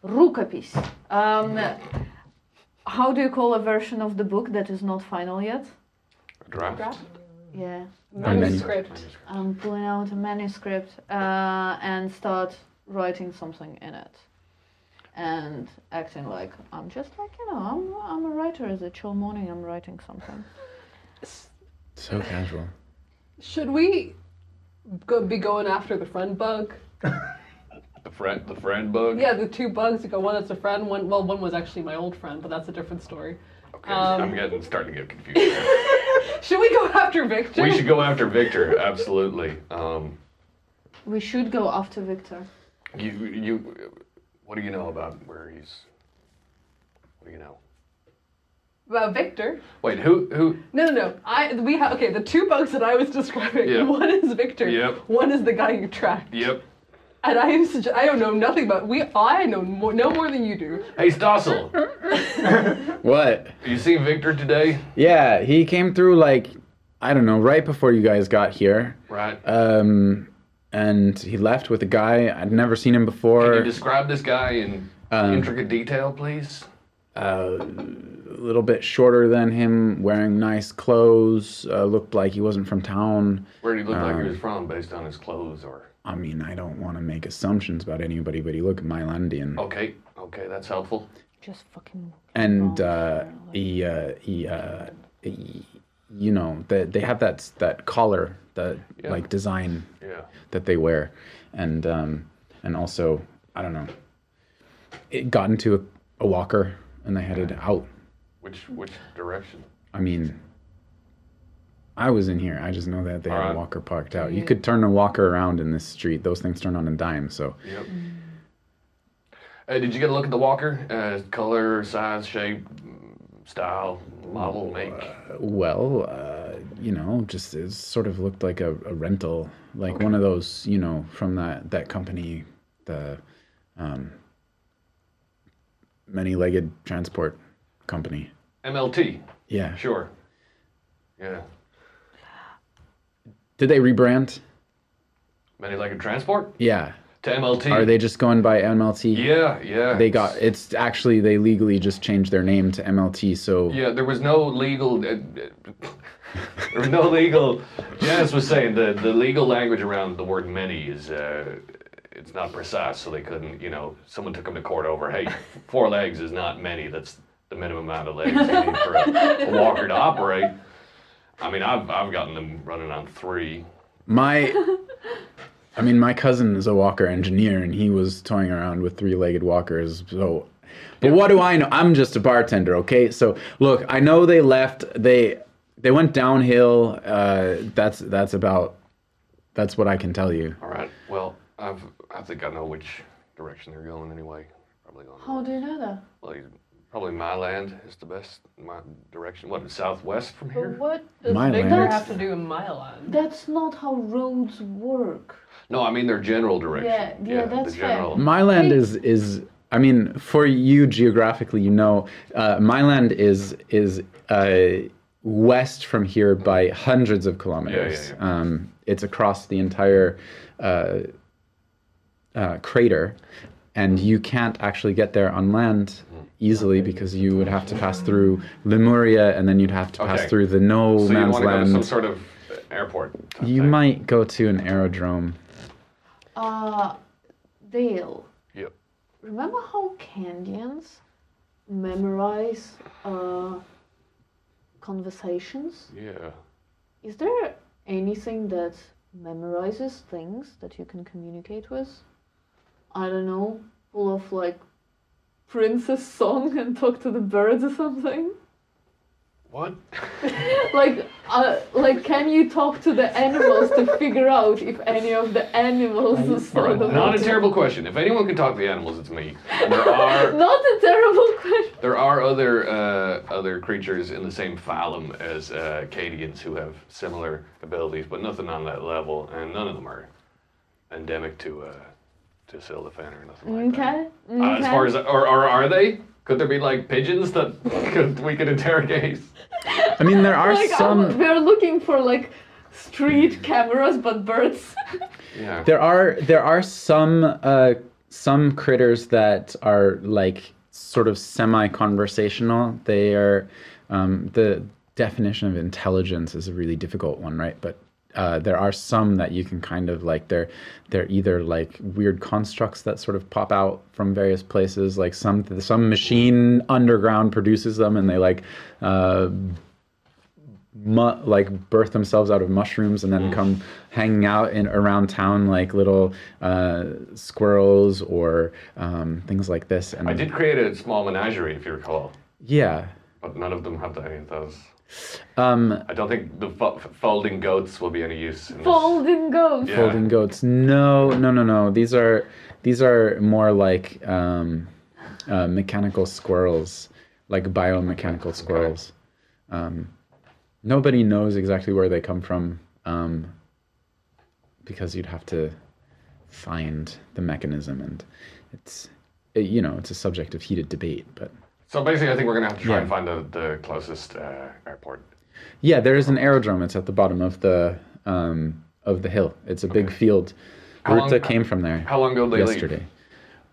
rukopis. Um, how do you call a version of the book that is not final yet? Draft. Draft? Yeah. Manuscript. I'm pulling out a manuscript uh, and start writing something in it. And acting like I'm just like, you know, I'm, I'm a writer. It's a chill morning, I'm writing something. So casual. Should we go, be going after the friend bug? The friend, the friend bug. Yeah, the two bugs. You go one that's a friend. One well, one was actually my old friend, but that's a different story. Okay, Um, I'm getting starting to get confused. Should we go after Victor? we should go after Victor. Absolutely. Um, We should go after Victor. you, you, what do you know about where he's? What do you know? About Victor? Wait, who, who? No, no, no. I we have okay. The two bugs that I was describing. Yeah. One is Victor. Yep. One is the guy you tracked. Yep. And I am sugge- I don't know nothing about we. I know more, no more than you do. Hey, Stossel, What? you seen Victor today? Yeah, he came through like I don't know, right before you guys got here. Right. Um, and he left with a guy I'd never seen him before. Can you describe this guy in Um, intricate detail, please? uh, a little bit shorter than him, wearing nice clothes. Uh, looked like he wasn't from town. Where did he look like um, he was from, based on his clothes, or? I mean, I don't want to make assumptions about anybody, but he looked at Mylandian. Okay, okay, that's helpful. Just fucking. and uh, he, uh, he, uh, he, you know, they, they have that that collar, that Yeah. like design Yeah. that they wear, and um, and also I don't know. It got into a, a walker and they headed out. Which which direction? I mean, I was in here. I just know that they had Alright. a walker parked out. You could turn a walker around in this street. Those things turn on a dime. So Yep. Uh, did you get a look at the walker? Uh, color, size, shape, style, model, make. well, uh, you know, just it sort of looked like a, a rental, like one of those, you know, from that that company, the um, many-legged transport company. MLT. Yeah. Sure. Yeah. Did they rebrand? Many legged transport Yeah. to MLT. Are they just going by MLT? Yeah, yeah. They got it's actually they legally just changed their name to MLT. So Yeah, there was no legal. Uh, there was no legal. Janice was saying the the legal language around the word many is uh, it's not precise, so they couldn't. You know, someone took them to court over. Hey, four legs is not many. That's the minimum amount of legs you need for a, a walker to operate. I mean, I've I've gotten them running on three. my I mean my cousin is a walker engineer and he was toying around with three-legged walkers. So but what do I know? I'm just a bartender, okay? So look, I know they left they they went downhill. Uh that's that's about that's what I can tell you. All right. Well, I've I think I know which direction they're going anyway. Probably going. How do you know that? Well, you- probably Myland is the best my direction. What southwest from here? But here? what does My Victor land. have to do in my land? That's not how roads work. No, I mean their general direction. Yeah, yeah, that's the fair. general. Myland is is I mean for you geographically, you know, uh, Myland is is uh, west from here by hundreds of kilometers. yeah, Um, it's across the entire uh, uh, crater, and you can't actually get there on land easily because you would have to pass through Lemuria, and then you'd have to pass Okay. through the no So you man's want to go to some sort of airport? You thing. might go to an aerodrome. Uh, Dale, Yep. remember how Cadians memorize uh, conversations? Yeah. Is there anything that memorizes things that you can communicate with? I don't know, full of like princess song and talk to the birds or something? What? like, uh, like, can you talk to the animals to figure out if any of the animals Are you- sort Alright, of not a terrible question. If anyone can talk to the animals, it's me. And there are Not a terrible question. there are other uh, other creatures in the same phylum as uh, Cadians who have similar abilities, but nothing on that level, and none of them are endemic to uh, to Sildafen or nothing like that. Okay. Uh, as far as or, or are they? Could there be like pigeons that could, we could interrogate? I mean, there are like some. um, we're looking for like street cameras, but birds. Yeah. There are there are some uh, some critters that are like sort of semi-conversational. They are um, the definition of intelligence is a really difficult one, right? But uh, there are some that you can kind of like they're they're either like weird constructs that sort of pop out from various places. Like some some machine underground produces them, and they like. Uh, mu- like birth themselves out of mushrooms and then come hanging out in around town like little uh, squirrels or um, things like this. And I did create a small menagerie, if you recall, yeah. but none of them have any of those. Um, I don't think the fo- folding goats will be any use. In this. Folding ghosts. Yeah. folding goats. No, no, no, no. These are these are more like um, uh, mechanical squirrels, like biomechanical squirrels. Um, nobody knows exactly where they come from um, because you'd have to find the mechanism, and it's it, you know it's a subject of heated debate. But So basically, I think we're gonna have to try Yeah. and find the, the closest uh, airport. yeah, there is an aerodrome. It's at the bottom of the um, of the hill. It's a big field. How long- Ruta came from there. How long ago did they yesterday. leave?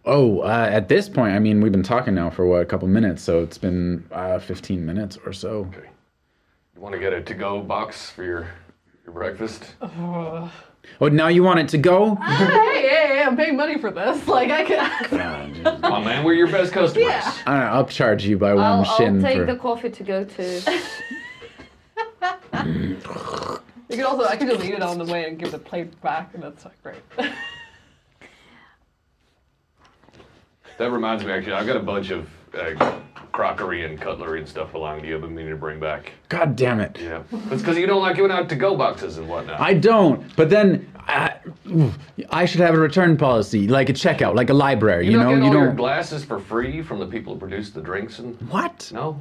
Oh, uh, at this point, I mean, we've been talking now for what a couple minutes, so it's been uh, 15 minutes or so. Okay. You want to get a to-go box for your your breakfast? Ugh. Oh, now you want it to go? hey, hey, hey, I'm paying money for this. Like I can. Come on, man, we're your best customers. Yeah. I don't know, I'll charge you by one I'll, shin I'll take for. the coffee to go to. You could also I could just eat it on the way and give the plate back, and that's like great. That reminds me, actually, I've got a bunch of uh, crockery and cutlery and stuff along you. I've been meaning to bring back. God damn it. Yeah, It's because you don't like giving out to-go boxes and whatnot. I don't, but then I, I should have a return policy, like a checkout, like a library, you, know, you, don't know? get all your don't. glasses for free from the people who produce the drinks and What? no,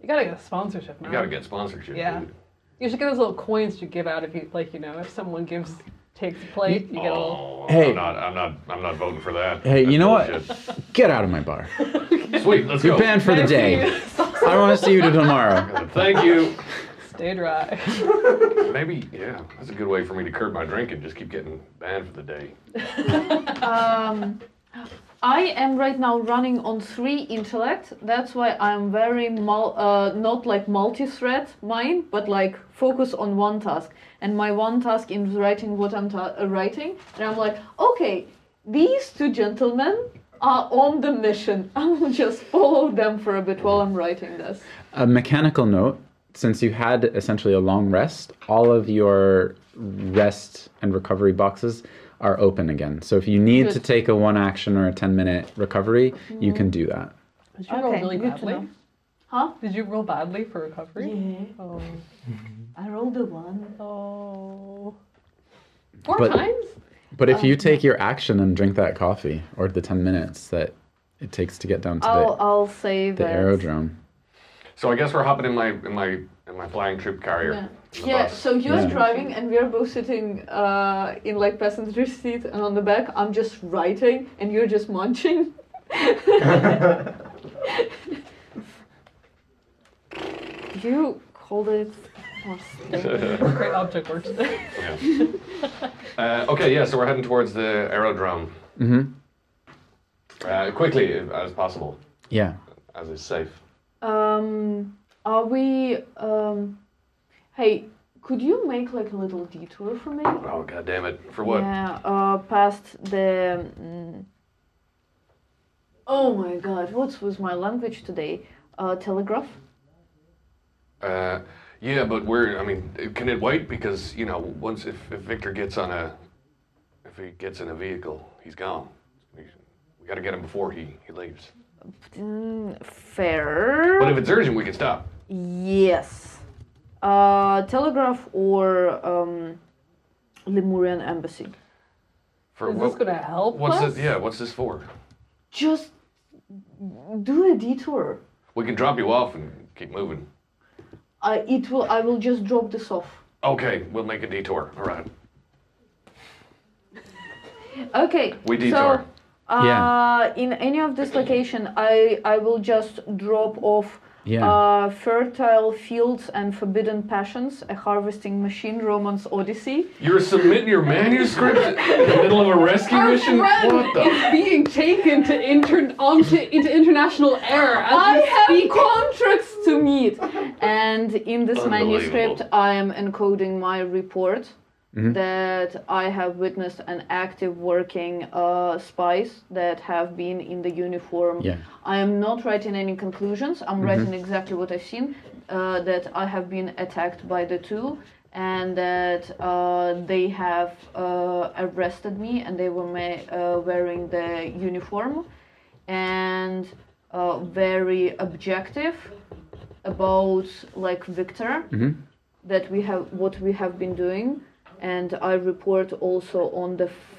you gotta get a sponsorship. you got to get sponsorship. Yeah. dude. You should get those little coins you give out if you like, you know, if someone gives takes a plate, you get a little. Hey. I'm not. I'm not. I'm not voting for that. Hey, you That's know what? bullshit. Get out of my bar. Sweet, let's You're go. banned for the day. I want to see you tomorrow. Thank you. Stay dry. Maybe, yeah, that's a good way for me to curb my drinking. Just keep getting banned for the day. Um, I am right now running on three intellect. That's why I'm very mul- uh, not like multi-thread mind, but like focus on one task. And my one task is writing what I'm ta- uh, writing, and I'm like, okay, these two gentlemen are on the mission. I will just follow them for a bit while I'm writing this. A mechanical note since you had essentially a long rest, all of your rest and recovery boxes are open again. So if you need to take a one action or a 10 minute recovery, you can do that. Did you roll really good badly? Huh? Did you roll badly for recovery? Yeah, Oh. I rolled a one. Oh. Four But- times? But if Um, you take your action and drink that coffee or the 10 minutes that it takes to get down to I'll the, I'll save the it. aerodrome. So I guess we're hopping in my in my in my flying troop carrier. Yeah. The Yeah, bus. so you're Yeah. driving and we're both sitting uh, in like passenger seat and on the back I'm just writing and you're just munching. you called it Great object work today. Yeah. uh, okay, yeah. So we're heading towards the aerodrome. Mm-hmm. Uh, quickly as possible, Yeah. as is safe. Um, are we? Um, hey, could you make like a little detour for me? Oh god damn it! For what? Yeah, uh, past the. Mm, oh my god, what was my language today? Uh, telegraph. Uh, yeah, but we're. I mean, can it wait? Because you know, once if, if Victor gets on a, if he gets in a vehicle, he's gone. We, we got to get him before he he leaves. Mm, fair. But if it's urgent, we can stop. Yes. Uh, telegraph or um, Lemurian embassy. For Is what- this gonna help What's us? this? Yeah, what's this for? Just do a detour. We can drop you off and keep moving. I it will. I will just drop this off. Okay, we'll make a detour. All right. Okay. We detour. So, uh, Yeah. in any of this location, I I will just drop off. Yeah. Uh, fertile fields and forbidden passions, a harvesting machine, romance odyssey. You're submitting your manuscript in the middle of a rescue Our mission? friend What the? is being taken to inter- onto into international air as I have speak. contracts to meet, and in this manuscript, I am encoding my report that I have witnessed an active working uh, spies that have been in the uniform. Yeah. I am not writing any conclusions. I'm writing exactly what I've seen. Uh, that I have been attacked by the two, and that uh, they have uh, arrested me, and they were ma- uh, wearing the uniform, and uh, very objective about like Victor that we have what we have been doing and i report also on the f-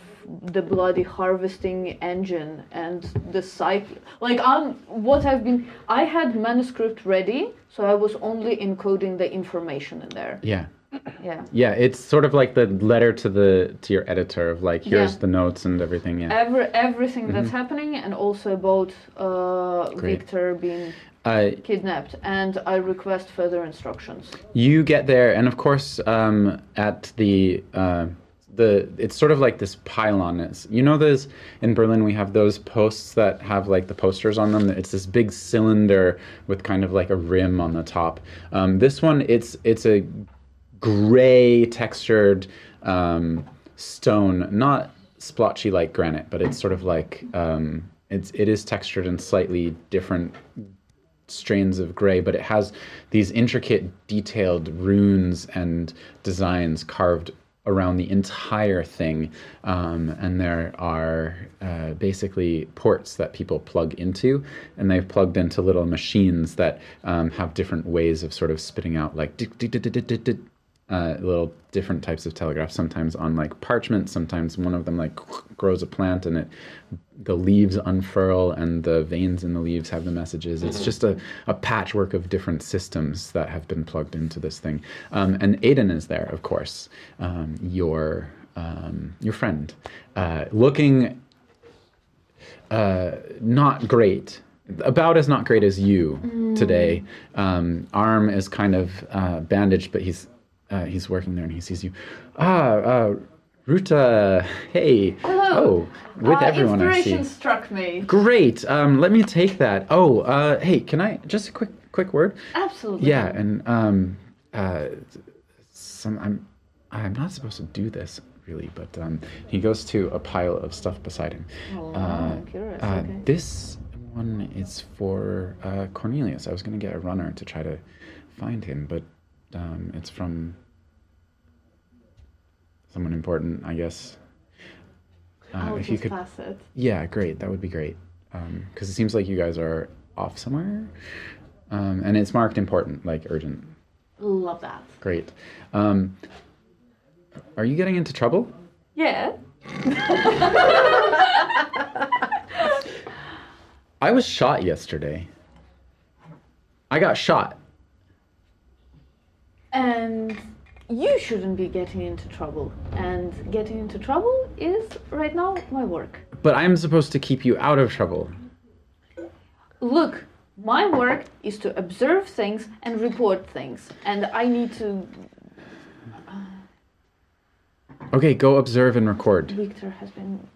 the bloody harvesting engine and the cycle like i'm what i've been i had manuscript ready so i was only encoding the information in there Yeah. yeah Yeah. It's sort of like the letter to the to your editor of like here's Yeah. the notes and everything. Yeah. Every, everything that's happening and also about uh, Great. victor being Uh, kidnapped and i request further instructions you get there, and of course, um, at the uh, the it's sort of like this pylon. It's, you know, those in Berlin we have those posts that have like the posters on them. It's this big cylinder with kind of like a rim on the top. Um, this one, it's it's a gray textured um, stone, not splotchy like granite, but it's sort of like um, it's it is textured in slightly different strains of gray, but it has these intricate, detailed runes and designs carved around the entire thing. Um, and there are uh, basically ports that people plug into, and they've plugged into little machines that um, have different ways of sort of spitting out like uh, little different types of telegraphs. Sometimes on like parchment. Sometimes one of them like grows a plant and it the leaves unfurl and the veins in the leaves have the messages. It's just a, a patchwork of different systems that have been plugged into this thing. Um, and Aiden is there, of course, um, your um, your friend, uh, looking uh, not great. About as not great as you today. Um, arm is kind of uh, bandaged, but he's uh, he's working there and he sees you. Ah, uh, Ruta, hey. Hello. Oh, with Uh, everyone I see. inspiration struck me Great. Um, let me take that. Oh, uh, hey, can I just a quick quick word? absolutely Yeah, and um, uh, some I'm I'm not supposed to do this really, but um, he goes to a pile of stuff beside him. Oh, Uh, I'm curious. uh, okay. This one is for uh, Cornelius. I was gonna get a runner to try to find him, but um, it's from someone important, I guess. Uh, I'll if you could pass it. yeah, great. That would be great. Because it seems like you guys are off somewhere. Um, and it's marked important, like urgent. Love that. Great. Um, are you getting into trouble? Yeah. I was shot yesterday. I got shot. And you shouldn't be getting into trouble. And getting into trouble is right now my work. But I'm supposed to keep you out of trouble. Look, my work is to observe things and report things. And I need to. Uh, okay, go observe and record. Victor has been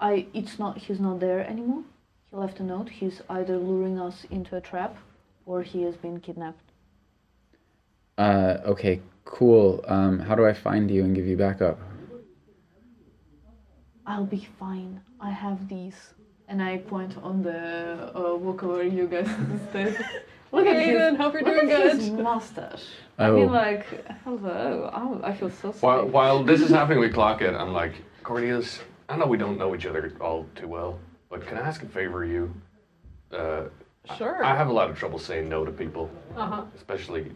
I it's not he's not there anymore. He left a note. He's either luring us into a trap or he has been kidnapped. Uh, okay, cool. Um, how do I find you and give you backup? I'll be fine. I have these. And I point on the uh, walk where you guys stood. Look at Hey, his, Aiden, hope you're look doing at his good. mustache. I Oh. mean, like, hello. I'm- I feel so While, safe. while this is happening with Clockett, I'm like, Cornelius, I know we don't know each other all too well, but can I ask a favor of you? Uh, Sure. I have a lot of trouble saying no to people, Uh-huh. especially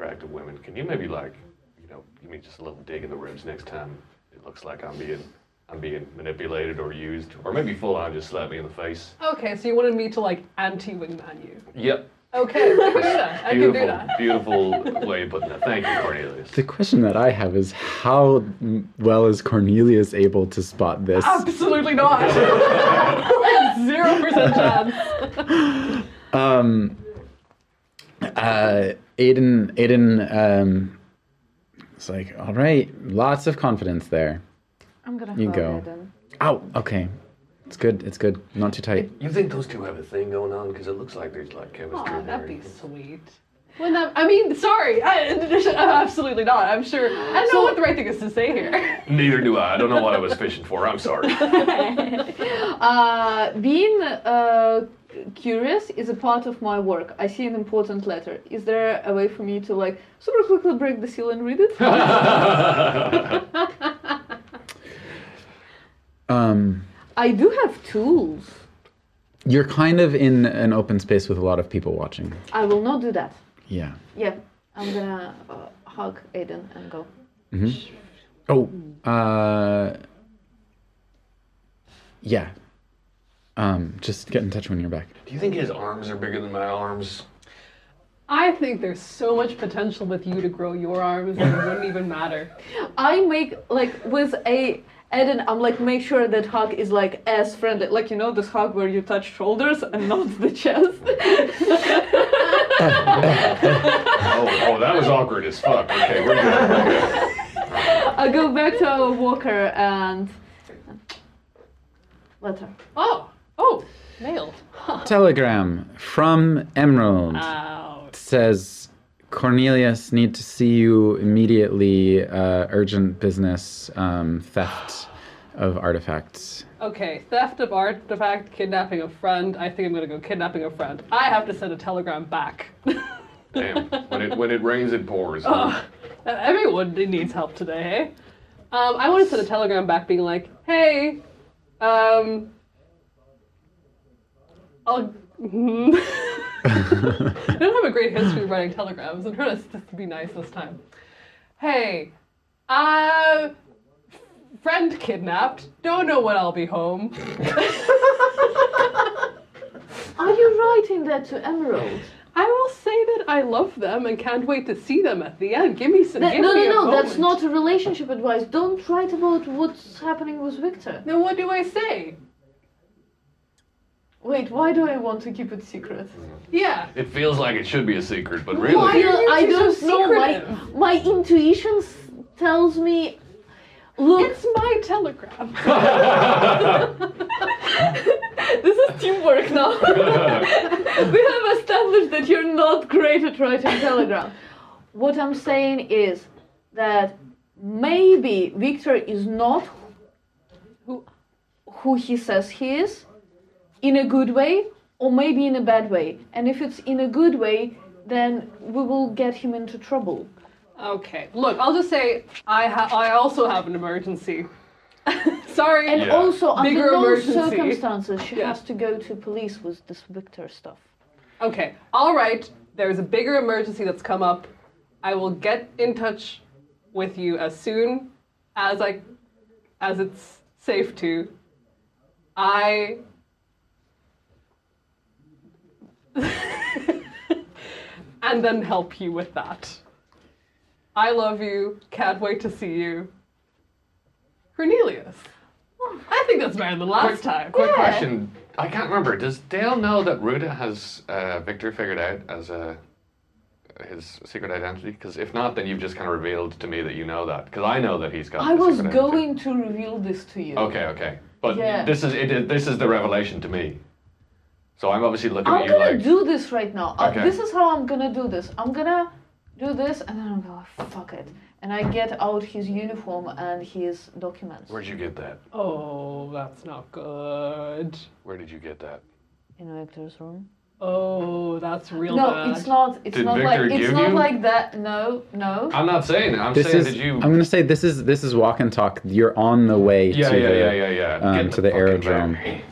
attractive women. Can you maybe like, you know, give me just a little dig in the ribs next time it looks like I'm being I'm being manipulated or used, or maybe full on just slap me in the face. Okay, so you wanted me to like anti-wingman you. Yep. Okay, I can do that. I can do Beautiful, that. beautiful way of putting that. Thank you, Cornelius. The question that I have is how well is Cornelius able to spot this? Absolutely not. Zero percent chance. Um, uh, Aiden, Aiden, um, it's like, all right, lots of confidence there. I'm gonna You go. Aiden. Ow, okay. It's good, it's good. Not too tight. You think those two have a thing going on? Because it looks like there's like chemistry Aw, in that'd be sweet. Wouldn't that, I mean, sorry, I, absolutely not. I'm sure. I don't know what the right thing is to say here. Neither do I. I don't know what I was fishing for. I'm sorry. Uh, being uh, curious is a part of my work. I see an important letter. Is there a way for me to like super quickly break the seal and read it? Um, I do have tools. you're kind of in an open space with a lot of people watching. I will not do that. Yeah. Yeah, I'm gonna uh, hug Aiden and go. Oh, uh, yeah. Um, just get in touch when you're back. Do you think his arms are bigger than my arms? I think there's so much potential with you to grow your arms that it wouldn't even matter. I make like with a Aiden, I'm like make sure that hug is like as friendly, like you know this hug where you touch shoulders and not the chest. Oh, oh, that was awkward as fuck. Okay, we're good. We're. I go back to our walker and letter. Oh, oh, nailed. Telegram from Emerald Ouch. says Cornelius need to see you immediately. Uh, urgent business. Um, theft of artifacts. Okay, theft of artifact, kidnapping a friend. I think I'm gonna go kidnapping a friend. I have to send a telegram back. Damn. When it when it rains, it pours. Uh, Everyone needs help today, hey? Um, I want to send a telegram back being like, hey, um, I'll. I don't have a great history of writing telegrams. I'm trying to just to be nice this time. Hey, uh, friend kidnapped. Don't know when I'll be home. Are you writing that to Emerald? I will say that I love them and can't wait to see them at the end. Give me some. That- give no, me no, no, that's not a relationship advice. Don't write about what's happening with Victor. Then what do I say? Wait, why do I want to keep it secret? Mm. Yeah. It feels like it should be a secret, but really, Why are you I two don't so know. My, secretive? my intuition s- tells me. Look, It's my telegram. this is teamwork now. we have established that you're not great at writing telegram. What I'm saying is that maybe Victor is not who, who he says he is, in a good way, or maybe in a bad way. And if it's in a good way, then we will get him into trouble. okay. Look, I'll just say I ha- I also have an emergency. Sorry. And Yeah. also, under Bigger no emergency. circumstances, she Yeah. has to go to police with this Victor stuff. Okay. All right. There's a bigger emergency that's come up. I will get in touch with you as soon as I as it's safe to. I and then help you with that. I love you. Can't wait to see you. Cornelius. I think that's better than last time. quick Yeah. question. I can't remember. Does Dale know that Ruta has uh, Victor figured out as a his secret identity? Because if not, then you've just kind of revealed to me that you know that. Because I know that he's got. I was secret identity. going to reveal this to you. Okay, okay. But Yeah. this is it, this is the revelation to me. So I'm obviously looking I'm at you gonna like do this right now. Uh, Okay. this is how I'm gonna do this. I'm gonna do this and then I'm gonna fuck it. And I get out his uniform and his documents Where'd you get that? Oh, that's not good. Where did you get that? in Victor's room. Oh, that's real no, bad. it's not. It's Did not Victor like it's give not you- like that. No, no. I'm not saying it. I'm This saying is. did you I'm gonna say this is this is walk and talk. You're on the way Yeah, to yeah, the yeah, yeah, yeah. um, Get to the fucking aerodrome. back.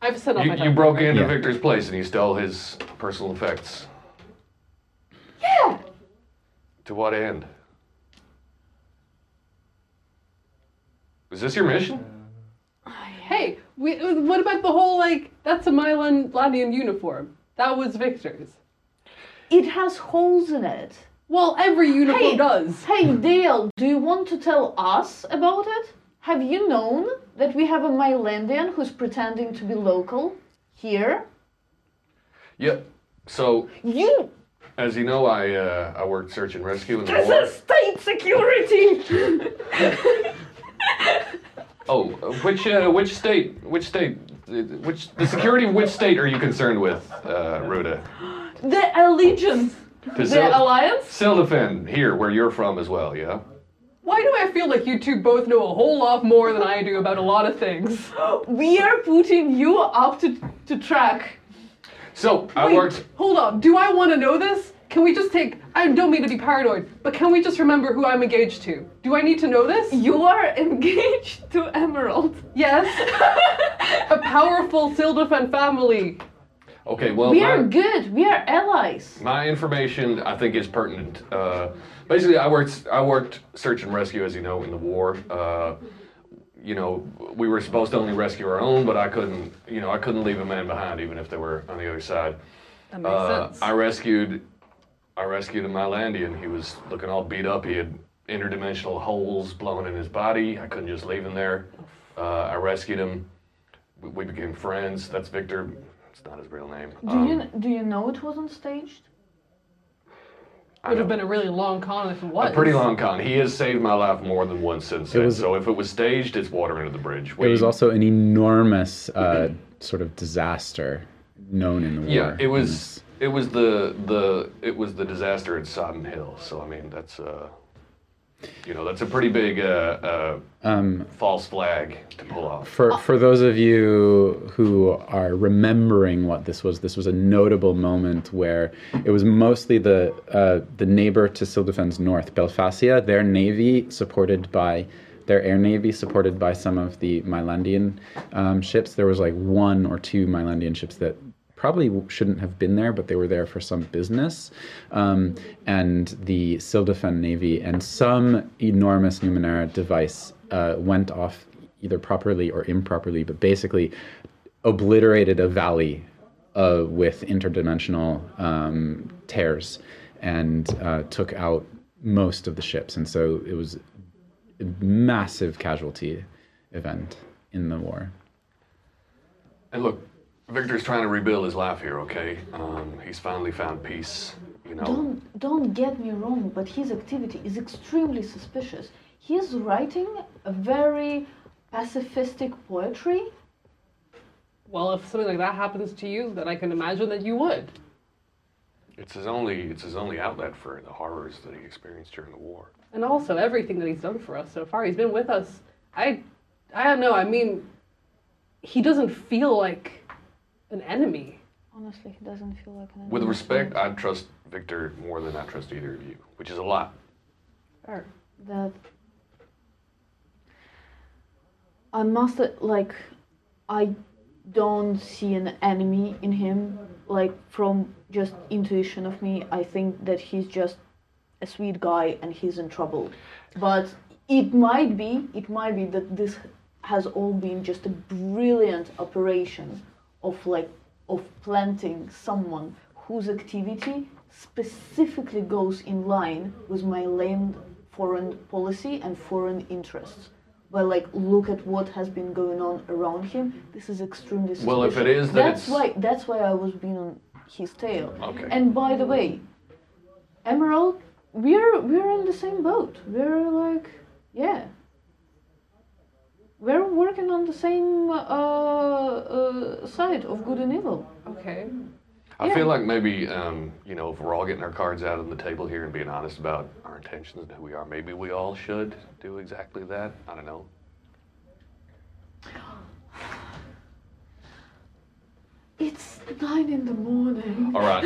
I've sent off You, my you broke into Yeah. Victor's place and you stole his personal effects. Yeah. To what end? Is this your mission? Hey, we, what about the whole like? That's a Mylandian uniform. That was Victor's. It has holes in it. Well, every uniform Hey. does. Hey Dale, do you want to tell us about it? Have you known that we have a Mylandian who's pretending to be local here? Yep. So, You. as you know, I uh, I worked search and rescue in the This war. is state security. Oh, uh, which uh, which state? Which state? uh, Which the security of which state are you concerned with, uh, Ruta? the allegiance. To The Sil- alliance. Sildafen, here, where you're from as well, yeah. Why do I feel like you two both know a whole lot more than I do about a lot of things? We are putting you up to to track. So I Wait, worked. Hold on. Do I want to know this? Can we just take? I don't mean to be paranoid, but can we just remember who I'm engaged to? Do I need to know this? You are engaged to Emerald. Yes. a powerful Sildafen family. Okay, well, We my, are good. We are allies. my information I think is pertinent. Uh, basically, I worked I worked search and rescue, as you know, in the war. Uh, you know, we were supposed to only rescue our own, but I couldn't. You know, I couldn't leave a man behind, even if they were on the other side. That makes Uh, sense. I rescued, I rescued a Mylandian. He was looking all beat up. He had interdimensional holes blown in his body. I couldn't just leave him there. Uh, I rescued him. We, we became friends. That's Victor. It's not his real name. Do Um, you do you know it wasn't staged? I Would have know. been a really long con if it was. a pretty long con. He has saved my life more than once since then. was- so if it was staged, it's water under the bridge. It was also an enormous uh, sort of disaster known in the war. Yeah, it was. It was the the it was the disaster at Sodden Hill. So I mean, that's uh, you know, that's a pretty big uh, uh, Um, false flag to pull off. For for those of you who are remembering what this was, this was a notable moment where it was mostly the uh, the neighbor to Sildefen's north, Belfacia, their navy supported by their air navy supported by some of the Mylandian um, ships. There was like one or two Mylandian ships that probably shouldn't have been there, but they were there for some business. Um, and the Sildefen Navy and some enormous Numenera device uh, went off either properly or improperly, but basically obliterated a valley uh, with interdimensional um, tears and uh, took out most of the ships. And so it was a massive casualty event in the war. And look, Victor's trying to rebuild his life here. Okay, um, he's finally found peace. You know, Don't don't get me wrong, but his activity is extremely suspicious. He's writing a very pacifistic poetry. Well, if something like that happens to you, then I can imagine that you would. it's his only it's his only outlet for the horrors that he experienced during the war. And also everything that he's done for us so far. He's been with us. I, I don't know. I mean, he doesn't feel like an enemy. Honestly, he doesn't feel like an enemy. With respect, I trust Victor more than I trust either of you, which is a lot. Or, that I must like I don't see an enemy in him like from just intuition of me I think that he's just a sweet guy and he's in trouble but it might be it might be that this has all been just a brilliant operation of like of planting someone whose activity specifically goes in line with Myland foreign policy and foreign interests. But like, look at what has been going on around him. This is extremely suspicious. Well, if it is, that's it's- why that's why I was being on his tail. Okay. And by the way, Emerald, we're we're in the same boat. We're like, yeah. We're working on the same uh, uh, side of good and evil. Okay. I Yeah. feel like maybe, um, you know, if we're all getting our cards out on the table here and being honest about our intentions and who we are, maybe we all should do exactly that. I don't know. It's nine in the morning. All right.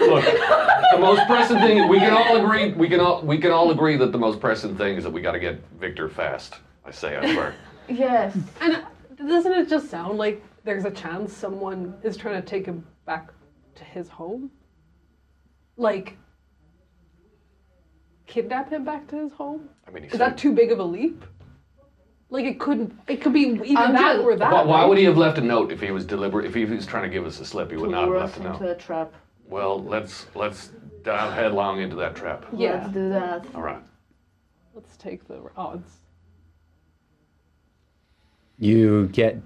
Look, the most pressing thing we can all agree we can all we can all agree that the most pressing thing is that we got to get Victor fast. I say, I swear. Yes. And doesn't it just sound like there's a chance someone is trying to take him back to his home? Like, kidnap him back to his home? I mean, Is said, that too big of a leap? Like, it couldn't. It could be even I'm that just- or that. why, why would he have left a note if he was deliberate? If he was trying to give us a slip, he would not have lure left us a into note. a trap. Well, let's let's dive headlong into that trap. Yeah. Let's do that. All right. Let's take the odds. You get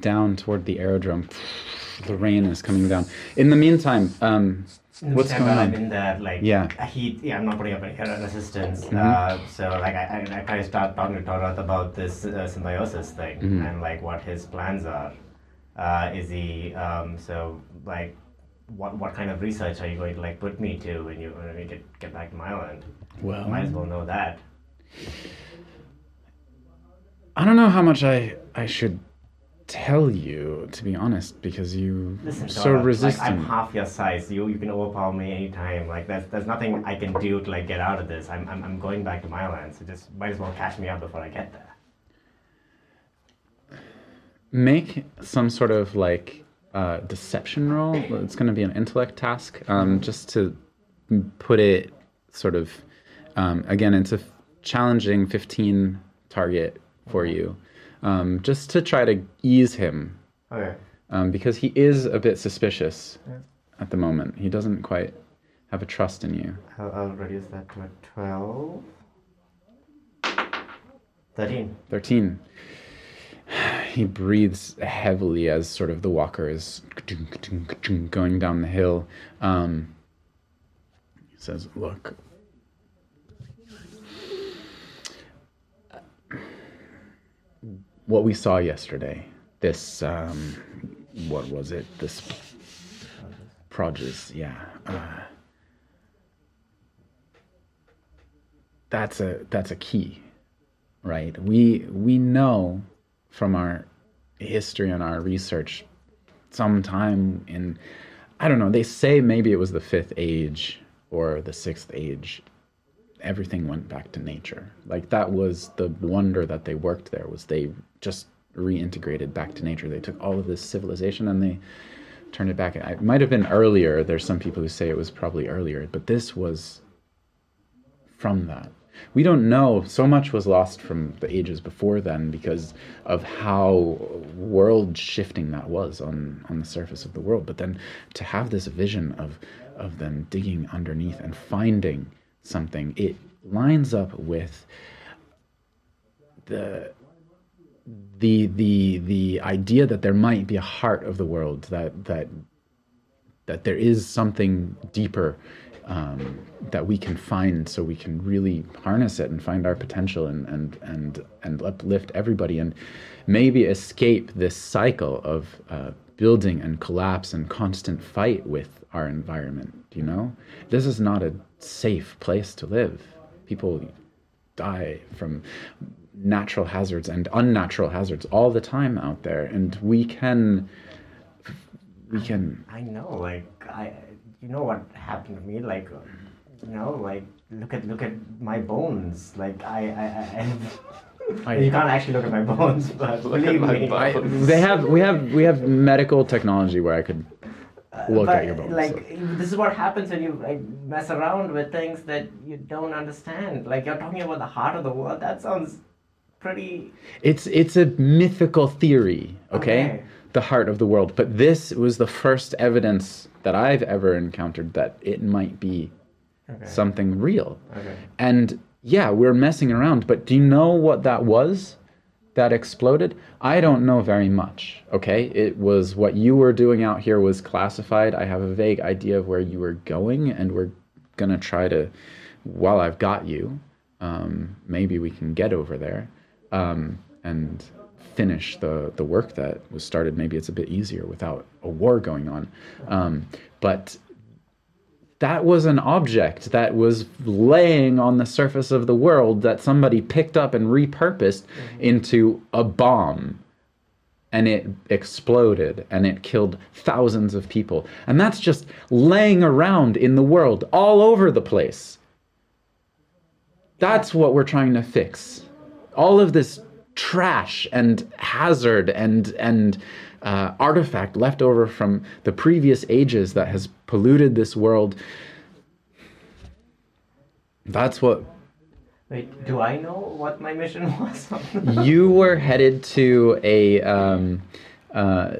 down toward the aerodrome. The rain is coming down. In the meantime, um, What's going on? I'm in there, like Yeah. he, yeah, I'm not putting up any resistance. Mm-hmm. Uh, so like I, I, I kind of start talking to Toroth about this uh, symbiosis thing Mm-hmm. and like what his plans are. Uh, is he um, so like what what kind of research are you going to like put me to when you when we get get back to my island? well, Might as well know that. I don't know how much I I should tell you, to be honest, because you Listen, so Toroth, resistant. Like, I'm half your size. You you can overpower me anytime. Like there's there's nothing I can do to like get out of this. I'm I'm, I'm going back to Myland. So just might as well catch me up before I get there. Make some sort of like uh, deception roll. It's going to be an intellect task, um, just to put it sort of um, again it's a f- challenging 15 target for you, um, just to try to ease him Okay. um, because he is a bit suspicious at the moment. He doesn't quite have a trust in you. I'll, I'll reduce that to a 12. 13. 13. He breathes heavily as sort of the walker is going down the hill. Um, he says, Look, what we saw yesterday, this, um, what was it? This produce, yeah. Uh, that's a that's a key right? We we know from our history and our research, sometime in, I don't know. They say maybe it was the fifth age or the sixth age. Everything went back to nature. Like that was the wonder that they worked there. Was they just reintegrated back to nature? They took all of this civilization and they turned it back. It might have been earlier. There's some people who say it was probably earlier, but this was from that. We don't know. So much was lost from the ages before then because of how world shifting that was on, on the surface of the world. But then to have this vision of of them digging underneath and finding something, it lines up with the the the the idea that there might be a heart of the world that that that there is something deeper um, that we can find so we can really harness it and find our potential and and and and uplift everybody and maybe escape this cycle of uh, building and collapse and constant fight with our environment you know this is not a safe place to live people die from natural hazards and unnatural hazards all the time out there and we can we can I know, like, I, you know what happened to me? Like, uh, you know, like, look at, look at my bones. Like, I, I, I, I- you can't actually look at my bones, but Look at believe my me. bones. I, they have we have we have medical technology where I could Uh, look but, at your bones. Like this is what happens when you like mess around with things that you don't understand. Like you're talking about the heart of the world. That sounds pretty. It's it's a mythical theory, okay? Okay. The heart of the world. But this was the first evidence that I've ever encountered that it might be Okay. something real. Okay. And yeah, we're messing around, but do you know what that was that exploded? I don't know very much, okay? It was what you were doing out here was classified. I have a vague idea of where you were going, and we're gonna try to, while I've got you, um, maybe we can get over there um, and finish the the work that was started. Maybe it's a bit easier without a war going on. Um, but that was an object that was laying on the surface of the world that somebody picked up and repurposed mm-hmm. into a bomb. And it exploded and it killed thousands of people. And that's just laying around in the world all over the place. That's what we're trying to fix. All of this trash and hazard and and uh, artifact left over from the previous ages that has polluted this world. That's what Wait, do I know what my mission was? you were headed to a. Um, uh,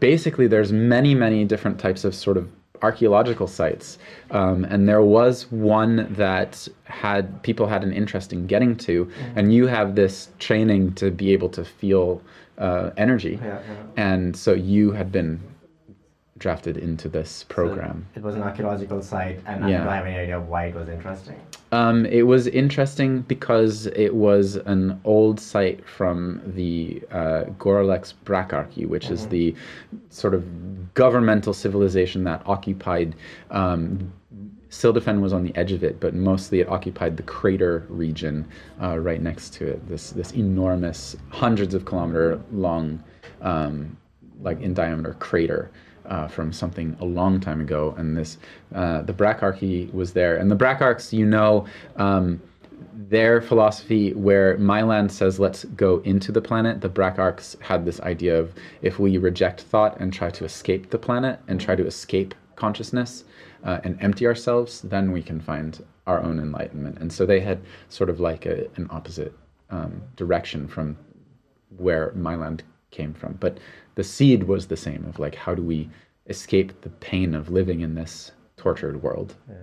basically, there's many, many different types of sort of archaeological sites, um, and there was one that had people had an interest in getting to, and you have this training to be able to feel uh, energy, Yeah, yeah. and so you had been drafted into this program. It was an archaeological site, and I don't have any idea why it was interesting. Um, it was interesting because it was an old site from the uh, Gorlex Bracarchy, which is the sort of governmental civilization that occupied. Um, Sildefen was on the edge of it, but mostly it occupied the crater region uh, right next to it. This this enormous, hundreds of kilometer long, um, like in diameter crater uh, from something a long time ago, and this uh, the Bracarchy was there, and the Bracarchs, you know. Um, their philosophy, where Myland says, let's go into the planet, the Bracarchs had this idea of if we reject thought and try to escape the planet and try to escape consciousness uh, and empty ourselves, then we can find our own enlightenment. And so they had sort of like a, an opposite um, direction from where Myland came from. But the seed was the same of like, how do we escape the pain of living in this tortured world? Yeah.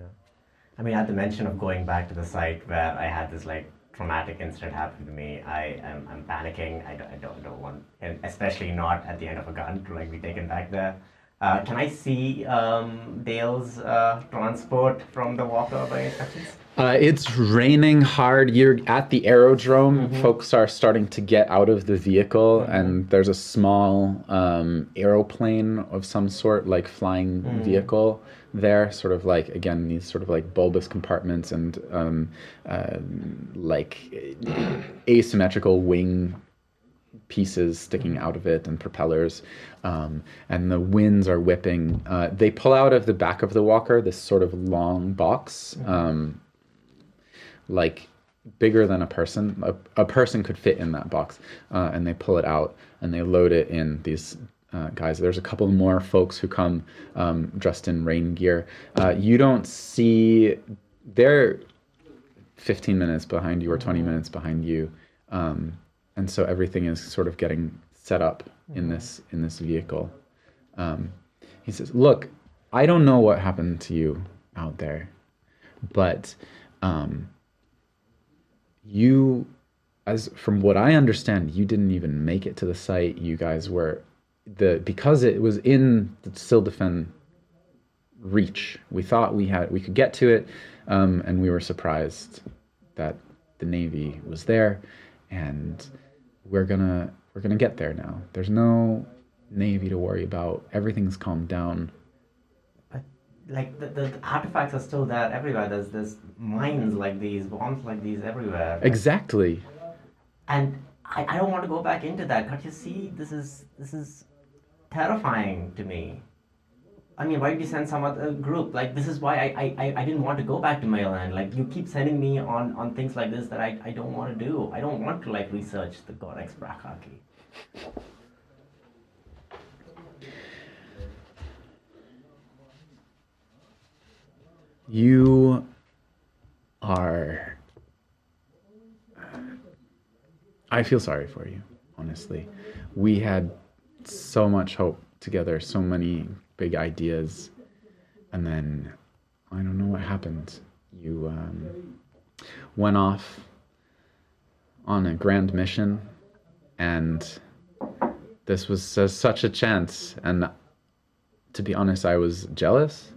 I mean, at the mention of going back to the site where I had this like traumatic incident happen to me, I am I'm panicking. I don't, I don't, don't want, and especially not at the end of a gun to like be taken back there. Uh, can I see um, Dale's uh, transport from the walker by any chance? Uh, it's raining hard. You're at the aerodrome. Folks are starting to get out of the vehicle, and there's a small um, aeroplane of some sort, like flying vehicle there. Sort of like again these sort of like bulbous compartments and um, uh, like asymmetrical wing pieces sticking out of it and propellers, um, and the winds are whipping. Uh, they pull out of the back of the walker this sort of long box, um, like bigger than a person. A, a person could fit in that box, uh, and they pull it out and they load it in these. Uh, guys, there's a couple more folks who come um, dressed in rain gear. Uh, you don't see. They're 15 minutes behind you or 20 minutes behind you um, and so everything is sort of getting set up in this in this vehicle. Um, he says look i don't know what happened to you out there but um, you as from what i understand you didn't even make it to the site. You guys were the because it was in the Sildefen reach. We thought we had we could get to it, um, and we were surprised that the Navy was there, and we're gonna we're gonna get there now. There's no Navy to worry about. Everything's calmed down. But like the, the, the artifacts are still there everywhere. There's there's mines like these, bombs like these everywhere. Exactly. and I, I don't want to go back into that. Can't you see? This is this is terrifying to me. I mean, why did you send some other group? Like this is why I, I, I, didn't want to go back to Myland. Like you keep sending me on, on things like this that I, I don't want to do. I don't want to like research the Gorex Bracarchy. You are. I feel sorry for you, honestly. We had so much hope together, so many big ideas, and then I don't know what happened. You um, went off on a grand mission, and this was uh, such a chance. And to be honest, I was jealous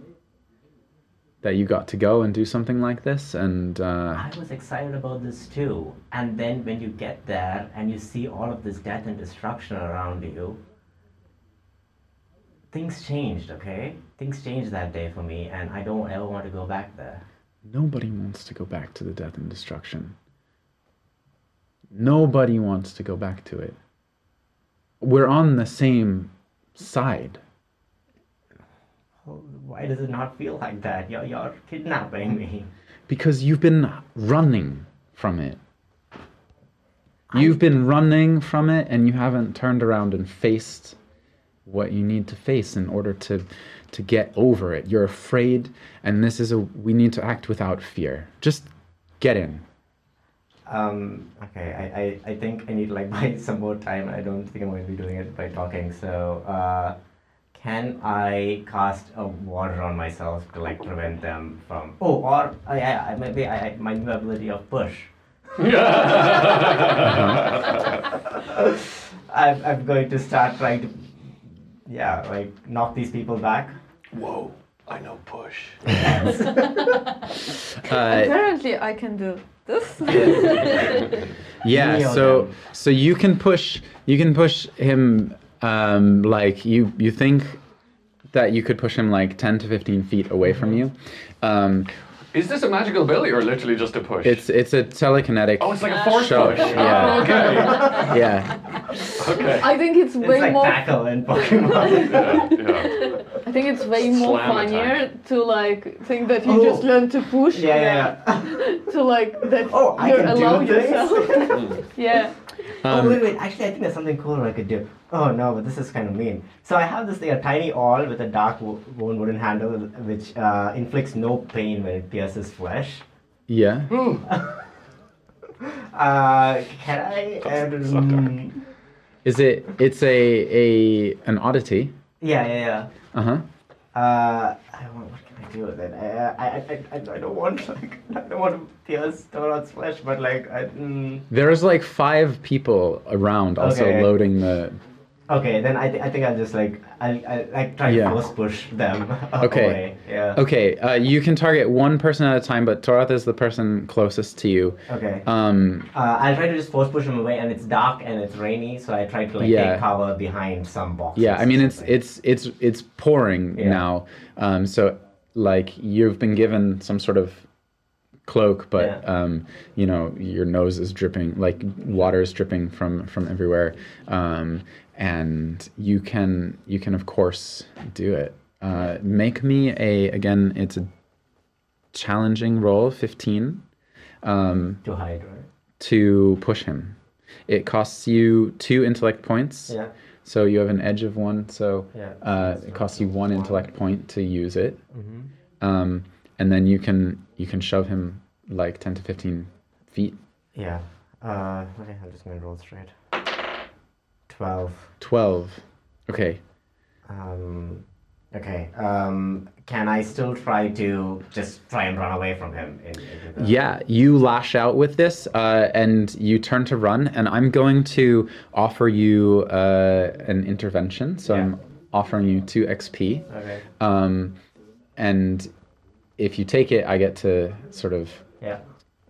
that you got to go and do something like this, and uh, I was excited about this too. And then when you get there and you see all of this death and destruction around you, things changed, okay? Things changed that day for me, and I don't ever want to go back there. nobody wants to go back to the death and destruction. Nobody wants to go back to it. We're on the same side. Why does it not feel like that? You're, you're kidnapping me. Because you've been running from it. You've been running from it and you haven't turned around and faced what you need to face in order to to get over it. You're afraid and this is a we need to act without fear. Just get in. Um, okay, I, I, I think I need like buy some more time. I don't think I'm going to be doing it by talking. So, uh, can I cast a water on myself to like prevent them from? Oh, or I, I, I maybe I, I my new ability of push. I'm, I'm going to start trying to, yeah, like knock these people back. Whoa, I know push. Uh, Apparently, I can do this. Yeah, Kneel so down. so you can push you can push him um like you you think that you could push him like 10 to 15 feet away from you. Um Is this a magical ability or literally just a push? it's it's a telekinetic oh, it's like a force shove. push. Yeah. Oh, okay. Yeah. Okay. I think it's It's way like more. tackle in Pokemon. yeah, yeah. I think it's way more funnier attack. to like think that you Oh. just learn to push. yeah, yeah, yeah. To like that Oh, you can do allow yourself. yeah. Oh Um, wait, wait. Actually, I think there's something cooler I could do. Oh no, but this is kind of mean. So I have this thing, a tiny awl with a dark wo- bone wooden handle, which uh, inflicts no pain when it pierces flesh. Yeah. Uh, can I? Um, Is it it's a a an oddity. yeah, yeah, yeah. Uh-huh. Uh, I I do with it? I, I, I, I, I don't want like I don't want to pierce Torath's flesh, but like I. Mm, There's like five people around also Okay. loading the okay, then I, th- I think I'll just like I'll, I'll like try Yeah. to force push them Okay. away. Yeah. Okay, uh, you can target one person at a time, but Torath is the person closest to you. Okay. Um, Uh, I'll try to just force push them away, and it's dark and it's rainy, so I try to like Yeah. take cover behind some boxes. yeah, I mean it's it's it's it's pouring Yeah. now. Um, so like you've been given some sort of cloak, but Yeah. um, you know your nose is dripping, like water is dripping from from everywhere, um, and you can you can of course do it. Uh, make me a again. It's a challenging roll, fifteen. Um, to hide, right? to push him. It costs you two intellect points. Yeah. So you have an edge of one. So Yeah. uh, it costs you one intellect point to use it. Mm-hmm. Um, and then you can you can shove him like ten to fifteen feet. Yeah. Uh, okay, I'm just gonna roll straight. Twelve. Twelve. Okay. Um, okay. Um, can I still try to just try and run away from him? In, into the... Yeah, you lash out with this, uh, and you turn to run. And I'm going to offer you uh, an intervention. So I'm offering you two XP. Okay. Um, and if you take it, I get to sort of Yeah.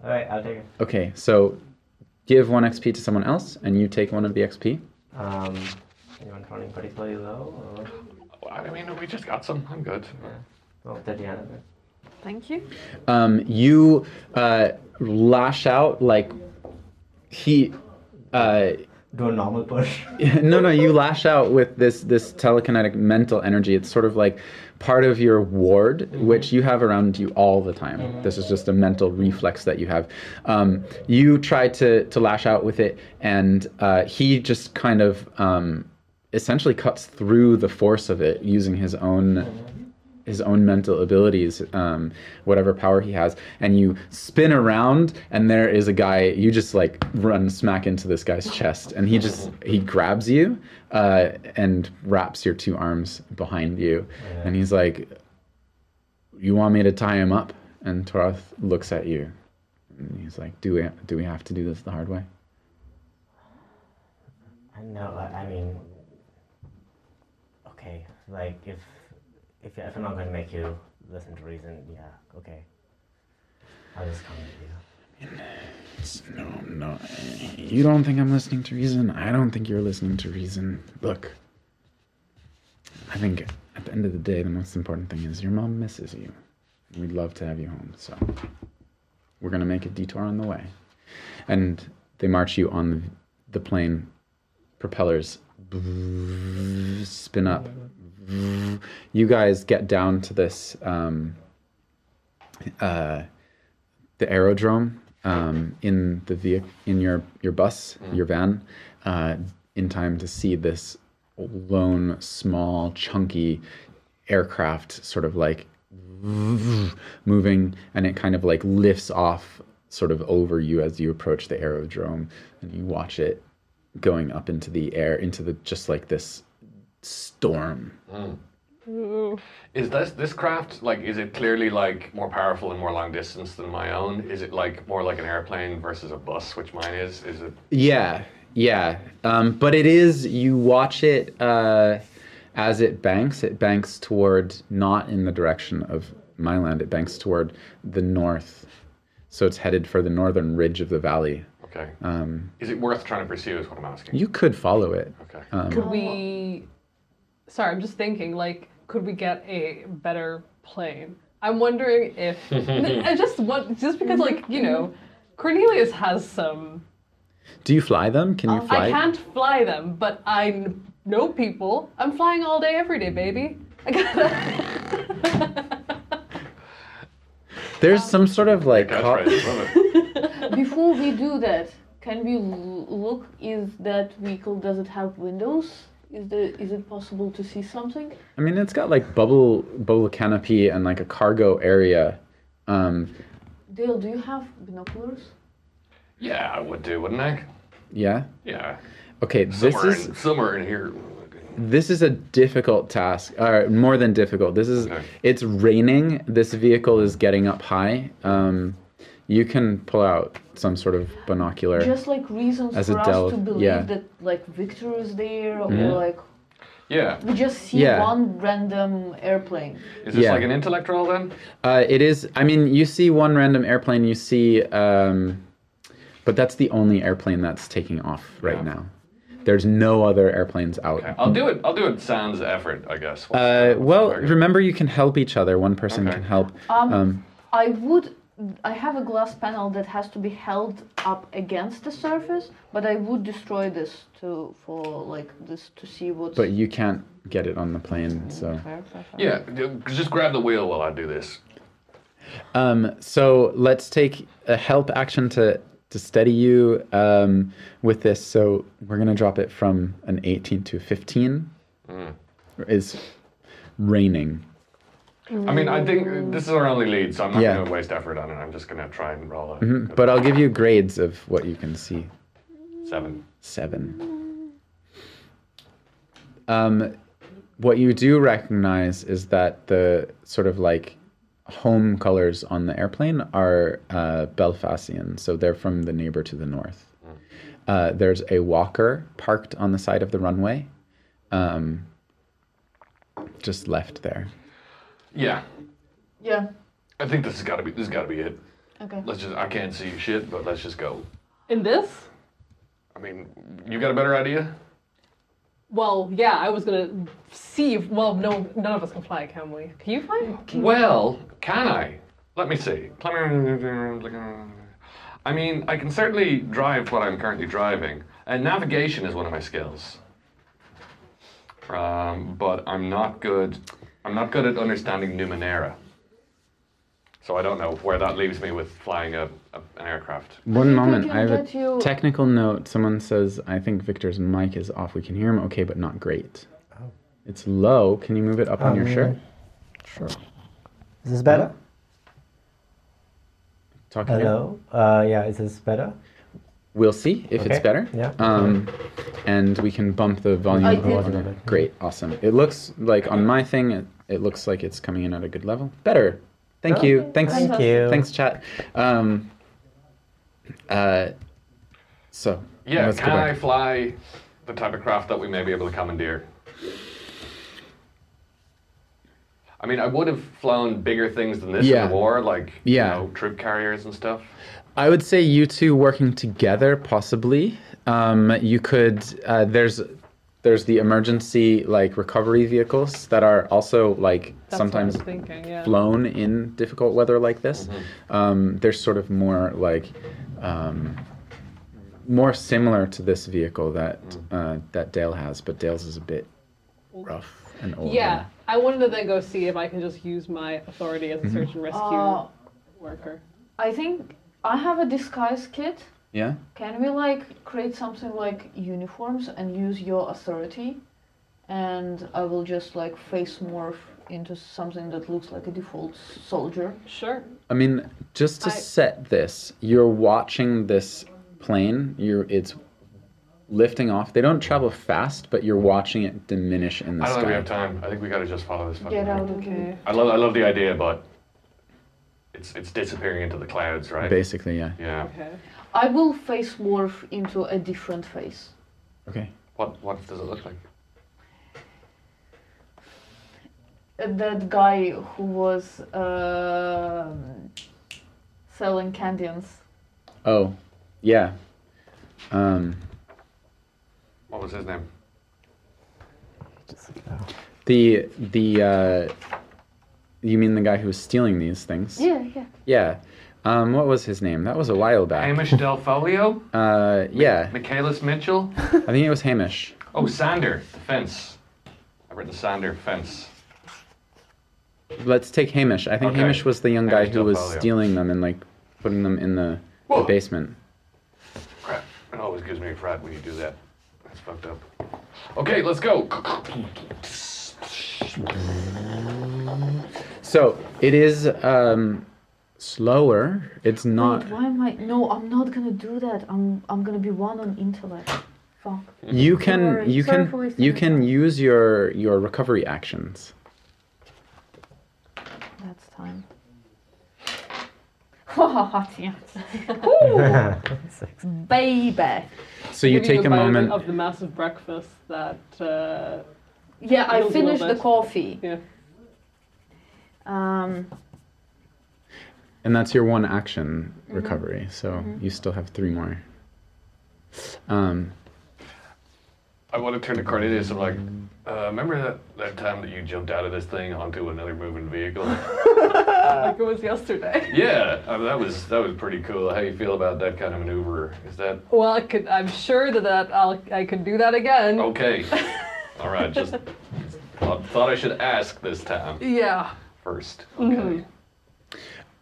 All right, I'll take it. Okay, so give one XP to someone else, and you take one of the XP. Um, anyone running particularly low? Or... I mean, we just got some. I'm good. Oh, Tetiana. Thank you. Um, you uh, lash out like he. Uh, Do a normal push. no, no, you lash out with this this telekinetic mental energy. It's sort of like part of your ward, which you have around you all the time. This is just a mental reflex that you have. Um, you try to to lash out with it, and uh, he just kind of um, essentially cuts through the force of it using his own his own mental abilities, um, whatever power he has, and you spin around, and there is a guy. You just like run smack into this guy's chest, and he just he grabs you uh, and wraps your two arms behind you, and he's like, "You want me to tie him up?" And Torath looks at you, and he's like, "Do we do we have to do this the hard way?" No, I I mean, like if if, if I'm not going to make you listen to reason, yeah, okay. I'll just come with you. No, no. You don't think I'm listening to reason? I don't think you're listening to reason. Look, I think at the end of the day, the most important thing is your mom misses you. We'd love to have you home, so we're gonna make a detour on the way. And they march you on the, the plane, propellers spin up. You guys get down to this um, uh, the aerodrome um, in the vehicle in your your bus your van uh, in time to see this lone small chunky aircraft sort of like moving and it kind of like lifts off sort of over you as you approach the aerodrome and you watch it going up into the air into the just like this storm Is this this craft like? Is it clearly like more powerful and more long distance than my own? Is it like more like an airplane versus a bus, which mine is? Is it? Yeah, yeah. Um, but it is, you watch it uh, as it banks, it banks toward not in the direction of Myland, it banks toward the north. So it's headed for the northern ridge of the valley. Okay. Um, Is it worth trying to pursue? Is what I'm asking. you could follow it. Okay. Um, Could we? Sorry, I'm just thinking. Like, could we get a better plane? I'm wondering if I just want just because like you know, Cornelius has some. do you fly them? Can you fly? I can't fly them, but I know people. I'm flying all day, every day, baby. I gotta. There's some sort of like. co- Catchphrase. Before we do that, can we l- look? Is that vehicle? Does it have windows? Is there? Is it possible to see something? I mean, it's got like bubble bubble canopy and like a cargo area. Um, Dale, do you have binoculars? Yeah, I would do, wouldn't I? yeah. Yeah. Okay. This is in, somewhere in here. This is a difficult task, or more than difficult. This is Okay. it's raining. This vehicle is getting up high. Um, you can pull out some sort of binocular. Just like reasons As for a us to believe yeah. that like Victor is there, Mhm. or like Yeah. we just see Yeah. one random airplane. Is this Yeah. like an intellect roll then? Uh, it is. I mean, you see one random airplane. You see, um, but that's the only airplane that's taking off right Yeah. now. There's no other airplanes out. Okay. I'll do it. I'll do it sans effort, I guess. Uh, the- what's the well, remember you can help each other. One person Okay. can help. Um, Um, I would. I have a glass panel that has to be held up against the surface, but I would destroy this to for like this to see what's. but you can't get it on the plane, so. Fair, fair, fair. Yeah, d- just grab the wheel while I do this. Um, so let's take a help action to to steady you um, with this. So we're gonna drop it from an 18 to 15. Mm. Is raining. I mean, I think this is our only lead, so I'm not Yeah. going to waste effort on it. I'm just going to try and roll a Mhm, But I'll give you grades of what you can see. seven. Seven. Um, what you do recognize is that the sort of like home colors on the airplane are uh, Belfastian, so they're from the neighbor to the north. Uh, there's a walker parked on the side of the runway, um, just left there. Yeah, Yeah. I think this has got to be this has got to be it. Okay. Let's just. I can't see shit, but let's just go. In this? I mean, you got a better idea? Well, yeah, I was gonna see. If, well, no, none of us can fly, can we? Can you fly? Can you- Well, can I? Let me see. I mean, I can certainly drive what I'm currently driving, and navigation is one of my skills. Um, but I'm not good. I'm not good at understanding Numenera. So I don't know where that leaves me with flying a, a an aircraft. One moment, I have a you- technical note. Someone says, I think Victor's mic is off. We can hear him okay, but not great. Oh. It's low. Can you move it up on your Um, shirt? Sure. Is this better? Talk again. Hello. Uh, yeah, is this better? We'll see if it's better. yeah. Um, and we can bump the volume I a did- little bit. Great, awesome. It looks like on my thing, it, it looks like it's coming in at a good level. Better. Thank you. Okay, Thanks. Thank you. Thanks, chat. Um, uh, so Yeah, let's can I fly the type of craft that we may be able to commandeer? I mean, I would have flown bigger things than this Yeah. in the war, like Yeah. you know, troop carriers and stuff. I would say you two working together, possibly. Um, you could. Uh, there's there's the emergency like recovery vehicles that are also like That's sometimes what thinking. Yeah. flown in difficult weather like this. Um, they're sort of more like um, more similar to this vehicle that uh, that Dale has, but Dale's is a bit rough and older. Yeah, I wanted to then go see if I can just use my authority as a search and rescue Uh, worker. I think I have a disguise kit. Yeah. Can we like create something like uniforms and use your authority? And I will just like face morph into something that looks like a default soldier. Sure. I mean, just to I- set this, you're watching this plane. You're it's lifting off. They don't travel fast, but you're watching it diminish in the I don't sky. think we have time. I think we gotta just follow this. fucking Get out thing. of here. I love, I love the idea, but it's it's disappearing into the clouds, right? Basically, yeah. Yeah. Okay. I will face morph into a different face. Okay. What what does it look like? Uh, That guy who was um selling Cadians. Oh, yeah. Um, What was his name? the the uh, you mean the guy who was stealing these things? Yeah, yeah. Yeah. Um, what was his name? That was a while back. Hamish Delfolio? Uh, yeah. Michaelis Mitchell? I think it was Hamish. Oh, Sander, the fence. I've the Sander, fence. Let's take Hamish. I think Okay. Hamish was the young guy Hamish who was stealing them and like putting them in the, the Whoa. basement. Crap. It always gives me a frat when you do that. That's fucked up. Okay, let's go. So it is um, slower. It's not. Wait, why am I? No, I'm not gonna do that. I'm I'm gonna be one on intellect. Fuck. You can Sorry. you Sorry can you can use your your recovery actions. That's time. yes. Six. Baby. So you Give take a bite moment. of the massive breakfast that. Uh, Yeah, I Feels a little finished the coffee. yeah. Um, And that's your one action Mm-hmm. recovery. So you still have three more. Um, I want to turn to Cornelius. I'm like, uh, remember that, that time that you jumped out of this thing onto another moving vehicle? like it was yesterday. yeah, I mean, that was that was pretty cool. How you feel about that kind of maneuver? Is that Well, I could, I'm sure that, that I'll, I could do that again. okay? All right, just thought, thought I should ask this time Yeah. first. Okay.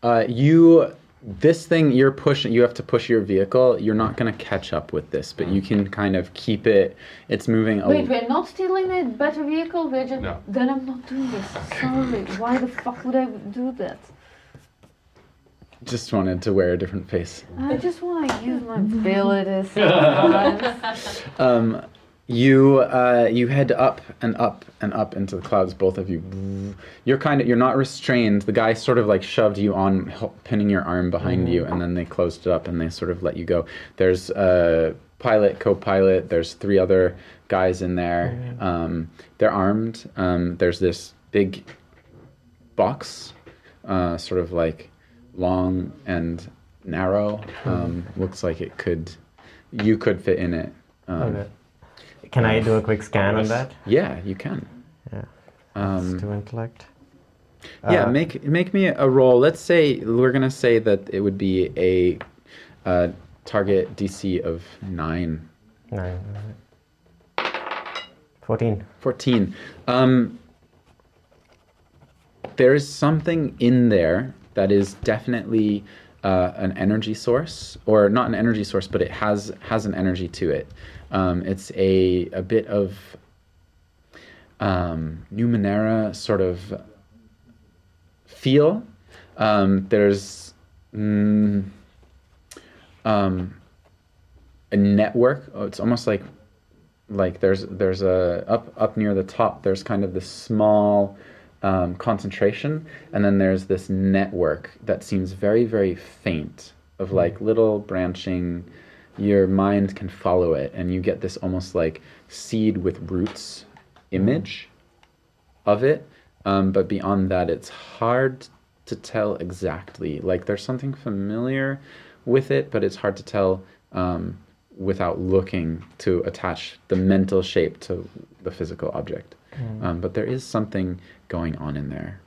Uh, you this thing you're pushing. You have to push your vehicle. You're not gonna catch up with this, but you can kind of keep it. It's moving. a- wait, we're not stealing a better vehicle. We're just. No. Then I'm not doing this. Sorry. Why the fuck would I do that? Just wanted to wear a different face. I just want to use my abilities. sometimes. Um, you uh, you head up and up and up into the clouds, both of you. You're kind of you're not restrained. The guy sort of like shoved you on, pinning your arm behind you, and then they closed it up and they sort of let you go. There's a pilot, co-pilot. There's three other guys in there. Um, they're armed. Um, there's this big box, uh, sort of like long and narrow. Um, looks like it could, you could fit in it. Um, Okay. Can I do a quick scan on that? Yeah, you can. Yeah. Um, do intellect. yeah, Uh, make make me a roll. Let's say we're gonna say that it would be a uh, target DC of nine. Nine. Fourteen. 14. Um, there's something in there that is definitely uh, an energy source, or not an energy source, but it has has an energy to it. Um, it's a a bit of um, Numenera sort of feel. Um, there's mm, um, a network. Oh, it's almost like like there's there's a up up near the top there's kind of this small um, concentration and then there's this network that seems very very faint of like little branching your mind can follow it and you get this almost like seed with roots image of it um, but beyond that, it's hard to tell exactly. Like there's something familiar with it, but it's hard to tell um, without looking to attach the mental shape to the physical object. Um, but there is something going on in there.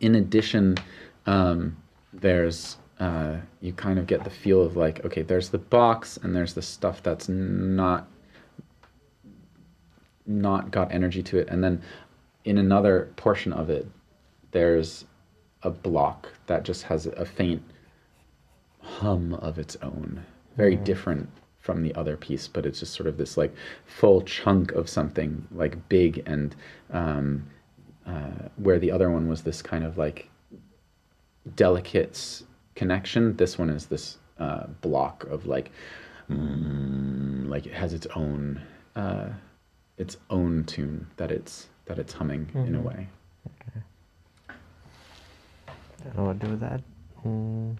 In addition, um, there's uh, you kind of get the feel of like okay, there's the box and there's the stuff that's not not got energy to it, and then in another portion of it, there's a block that just has a faint hum of its own, very different from the other piece, but it's just sort of this like full chunk of something like big and um, uh, where the other one was this kind of like delicate connection. This one is this uh, block of like, mm, like it has its own, uh, its own tune that it's that it's humming in a way. don't know what to do with that. Mm.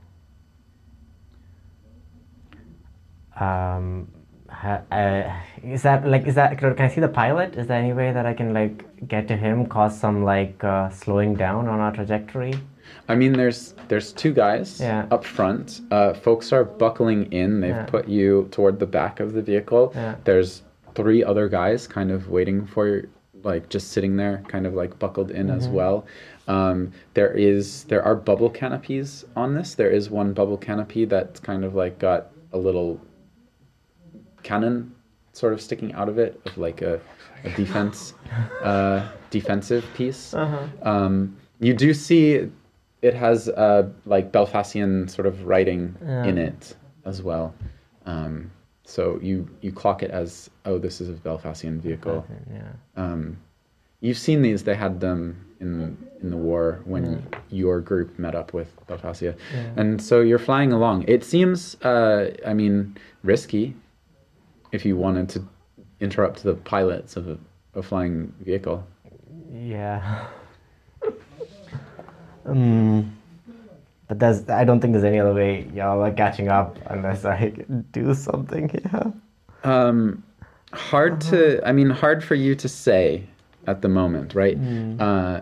Um, ha, uh, is that like is that can I see the pilot? Is there any way that I can like get to him, cause some like uh, slowing down on our trajectory? I mean, there's there's two guys Yeah. up front. Uh, folks are buckling in. They've Yeah. put you toward the back of the vehicle. Yeah. There's three other guys kind of waiting for you, like just sitting there, kind of like buckled in as Mm-hmm. well. Um, there is there are bubble canopies on this. There is one bubble canopy that's kind of like got a little cannon sort of sticking out of it of like a, a defense uh, defensive piece. Um, you do see it has uh, like Belfastian sort of writing in it as well. Um, so you you clock it as oh this is a Belfastian vehicle. Yeah. Um, you've seen these. They had them in in the war when your group met up with Belfastia, and so you're flying along. It seems, uh, I mean, risky if you wanted to interrupt the pilots of a, a flying vehicle. Yeah. um, but there's I don't think there's any other way y'all are catching up unless I do something here. Um, hard to, I mean, hard for you to say at the moment, right? Uh,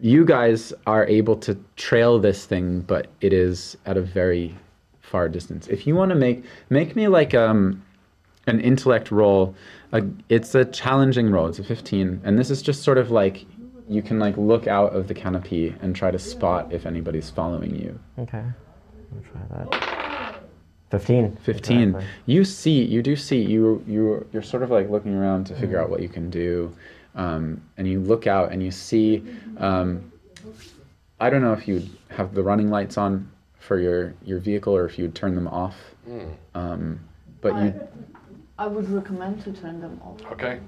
you guys are able to trail this thing, but it is at a very far distance. If you want to make make me like um, an intellect roll, uh, it's a challenging roll. It's a 15, and this is just sort of like you can like look out of the canopy and try to spot if anybody's following you. Okay. I'll try that. Fifteen. 15 Exactly. you see you do see you you you're sort of like looking around to figure out what you can do um, and you look out and you see um, i don't know if you'd have the running lights on for your your vehicle or if you'd turn them off um, but you I would recommend to turn them off. Okay.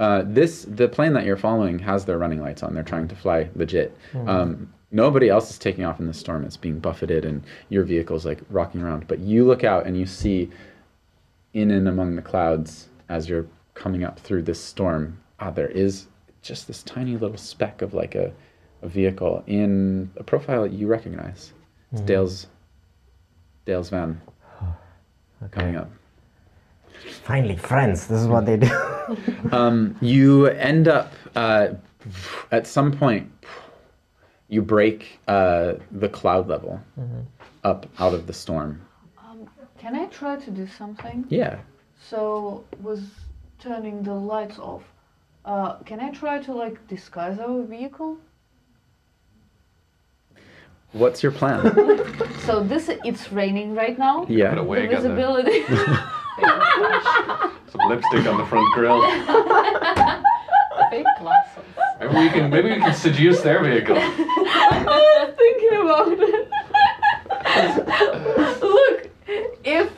Uh, this the plane that you're following has their running lights on. They're trying to fly legit. Um, nobody else is taking off in the storm. It's being buffeted, and your vehicle's like rocking around. But you look out and you see, in and among the clouds, as you're coming up through this storm, ah, there is just this tiny little speck of like a, a vehicle in a profile that you recognize. It's Dale's Dale's van coming up. Finally, friends. This is what they do. um, you end up uh, at some point you break uh, the cloud level up out of the storm Can I try to do something? yeah So, was turning the lights off. Uh, can I try to like disguise our vehicle? what's your plan So this it's raining right now. Yeah wig the visibility. Some lipstick on the front grill. Fake glasses. Maybe we can maybe we can seduce their vehicle. I was thinking about it. Look, if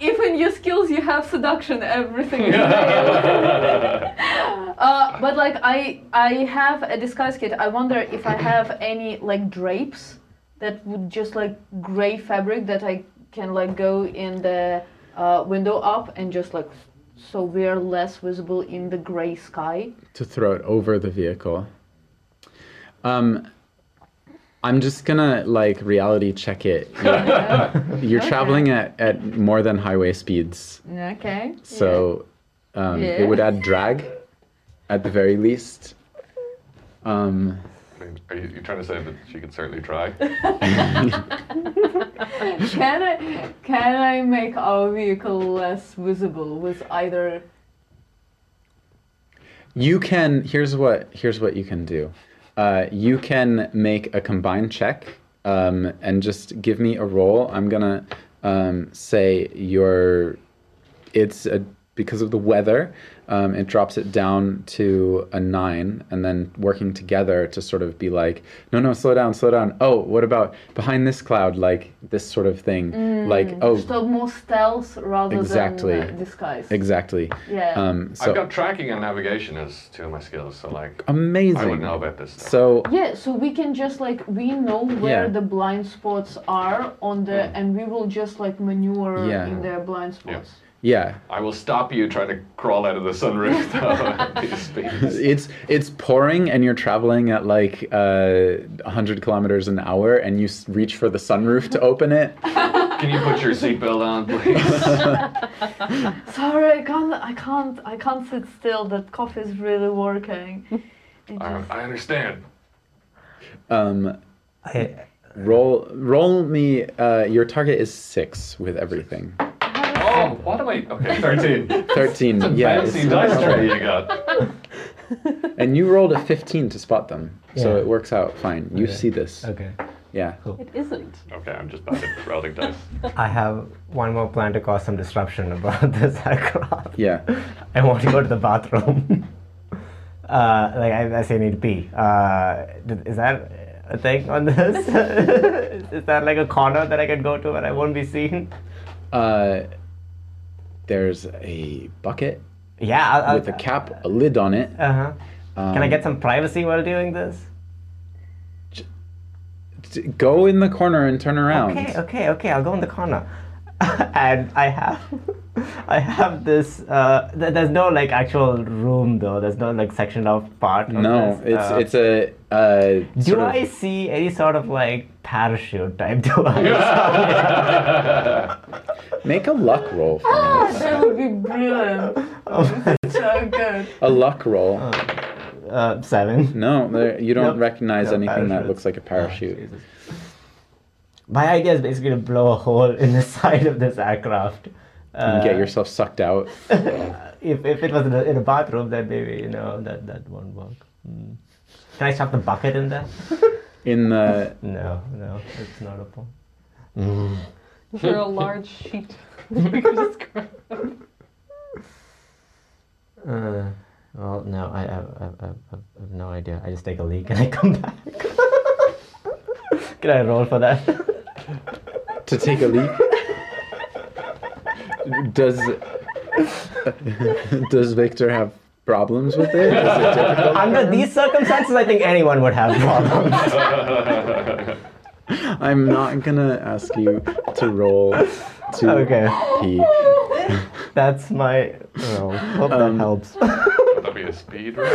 if in your skills you have seduction, everything is there. Uh, but like I I have a disguise kit. I wonder if I have any like drapes that would just like gray fabric that I can like go in the uh, window up and just like so we're less visible in the gray sky. to throw it over the vehicle um i'm just gonna like reality check it you're Okay. traveling at, at more than highway speeds Okay. so um, Yeah. it would add drag at the very least. Um, mean, are you you trying to say that she could certainly try? Can I can I make our vehicle less visible with either? You can. Here's what. Here's what you can do. Uh, you can make a combined check, um, and just give me a roll. I'm gonna um, say your. It's a because of the weather. Um, it drops it down to a nine, and then working together to sort of be like, no, no, slow down, slow down. Oh, what about behind this cloud? Like this sort of thing. Like oh, So more stealth rather Exactly. than uh, disguise. exactly. Yeah. Um, so I've got tracking and navigation as two of my skills, so like amazing. I would know about this. Stuff. So Yeah, so we can just like we know where Yeah. the blind spots are on the, and we will just like maneuver Yeah. in their blind spots. Yeah, I will stop you trying to crawl out of the sunroof though at these speeds. it's it's pouring and you're traveling at like uh, 100 kilometers an hour and you reach for the sunroof to open it Can you put your seatbelt on, please? Sorry, I can't, I can't, I can't sit still. That coffee is really working. It I, I understand. um, I, roll roll me uh, your target is six with everything Oh, what am I? Okay, 13. 13 yeah Fancy it's- dice tray you got. and you rolled a 15 to spot them so Yeah. it works out fine you Okay. see this okay. yeah It isn't. Okay, I'm just bad at rolling dice. I have one more plan to cause some disruption about this aircraft. yeah I want to go to the bathroom. uh, like I, I say, I need to pee. Uh, th- is that a thing on this? is that like a corner that I can go to where I won't be seen? uh, there's a bucket Yeah. I'll, I'll, with a cap a lid on it Uh huh. Can I Um, get some privacy while doing this? go in the corner and turn around Okay, okay, okay. I'll go in the corner. and I have, I have this. Uh, th- there's no like actual room though. There's no like section of part. of no this. it's Uh, it's a uh, Do sort of- I see any sort of like parachute type device? Make a luck roll for me. that would be brilliant. Oh, so good. A luck roll. uh, seven. No, there, you don't Nope. recognize No anything that looks like a parachute. Jesus. My idea is basically to blow a hole in the side of this aircraft. Uh, and get yourself sucked out. if, if it was in a, in a bathroom, then maybe you know that that won't work. Hmm. Can I shove the bucket in there? In the No, no, it's not a point. Is there a large sheet? that we could just grab? Uh, well, no, I, I, I, I, I have no idea. I just take a leak and I come back. Can I roll for that? to take a leak. Does does Victor have problems with it? Is it difficult? Under these circumstances, I think anyone would have problems. I'm not gonna ask you to roll to Okay. pee. That's my roll. Hope Um, that helps. Would that be a speed roll?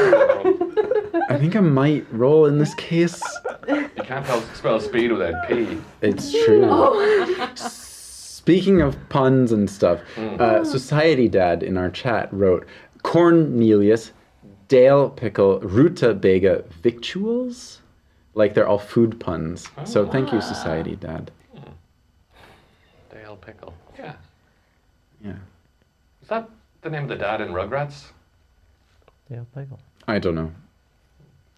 I think I might roll in this case. You can't tell, spell speed without P. It's true. Speaking of puns and stuff, uh, Society Dad in our chat wrote Cornelius, Dale Pickle, Ruta Bega Victuals? Like they're all food puns. So thank you, Society Dad. Dale Pickle. Yeah. Yeah. Is that the name of the dad in Rugrats? Yeah, pickle. I don't know.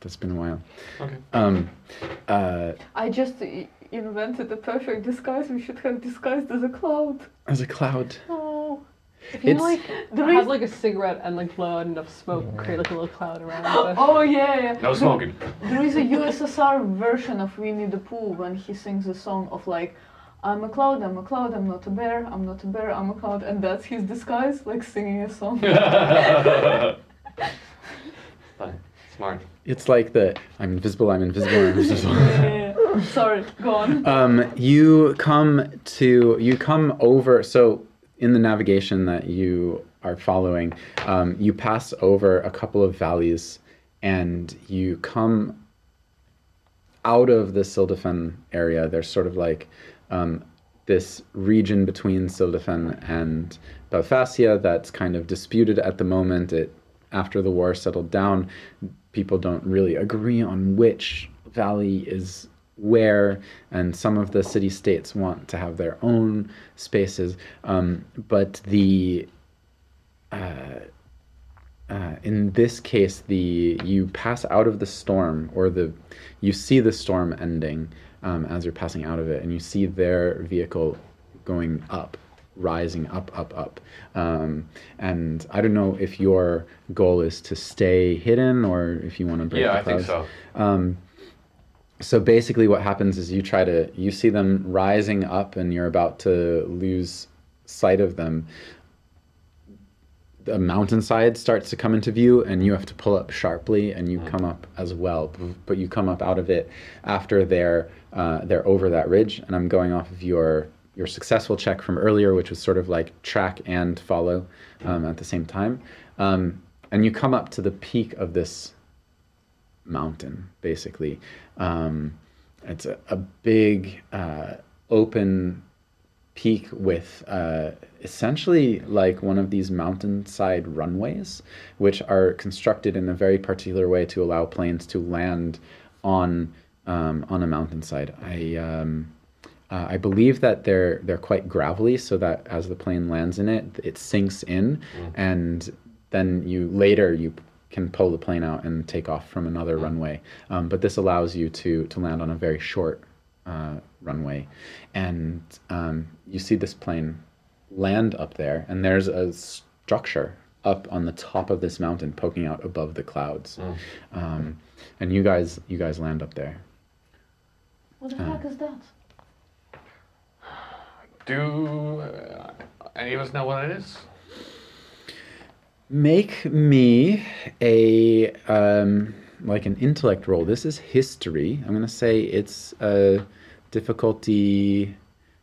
That's been a while. Okay. Um, uh, I just i- invented the perfect disguise. We should have disguised as a cloud. as a cloud. Oh. If you It's- like There have is- like a cigarette and like blow out enough smoke, create like a little cloud around it. Oh yeah, yeah. No smoking. There is a USSR version of Winnie the Pooh when he sings a song of like, I'm a cloud, I'm a cloud, I'm not a bear, I'm not a bear, I'm a cloud, and that's his disguise, like singing a song. Fine. Smart. It's like the I'm invisible, I'm invisible, I'm invisible. Yeah. Sorry, go on. um, you come to you come over so in the navigation that you are following um, you pass over a couple of valleys and you come out of the Sildafen area there's sort of like um, this region between Sildafen and Belfastia that's kind of disputed at the moment it after the war settled down, people don't really agree on which valley is where, and some of the city states want to have their own spaces. Um, but the uh, in this case, the you pass out of the storm, or the you see the storm ending um, as you're passing out of it, and you see their vehicle going up, rising up, up, up. Um, and I don't know if your goal is to stay hidden or if you want to break Yeah, I think so. Um, so basically, what happens is you try to you see them rising up, and you're about to lose sight of them. The mountainside starts to come into view, and you have to pull up sharply, and you come up as well. But you come up out of it after they're uh, they're over that ridge, and I'm going off of your your successful check from earlier, which was sort of like track and follow um, at the same time. Um, and you come up to the peak of this mountain, basically. Um, it's a, a big uh, open peak with uh, essentially like one of these mountainside runways, which are constructed in a very particular way to allow planes to land on um, on a mountainside. I um, uh, I believe that they're they're quite gravelly, so that as the plane lands in it, it sinks in, and then you later you can pull the plane out and take off from another runway. Um, but this allows you to to land on a very short uh, runway, and um, you see this plane land up there, and there's a structure up on the top of this mountain poking out above the clouds, um, and you guys you guys land up there. What the heck is that? Do uh, any of us know what it is? Make me a um, like an intellect roll. This is history. I'm gonna say it's a difficulty.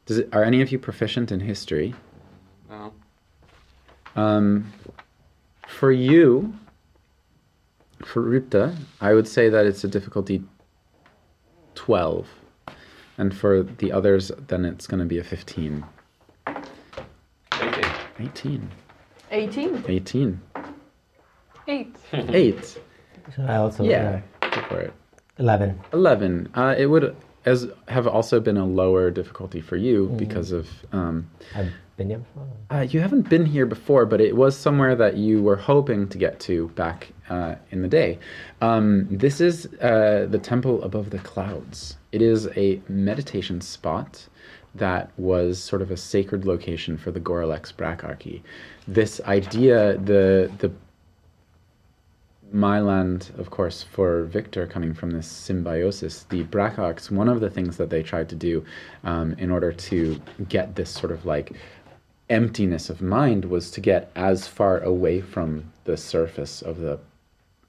Does it? Are any of you proficient in history? No. Um, for you, for Ruta, I would say that it's a difficulty twelve, and for the others, then it's gonna be a 15. 18. 18. 18. 18. Eight. Eight. I also Yeah. Go for it. eleven. 11 uh, it would as have also been a lower difficulty for you because of um, I've been here before. uh, you haven't been here before but it was somewhere that you were hoping to get to back uh, in the day um, this is uh, the temple above the clouds it is a meditation spot that was sort of a sacred location for the Goralex Bracarchy. This idea, the the Myland, of course, for Victor coming from this symbiosis, the Bracarcs, one of the things that they tried to do um, in order to get this sort of like emptiness of mind was to get as far away from the surface of the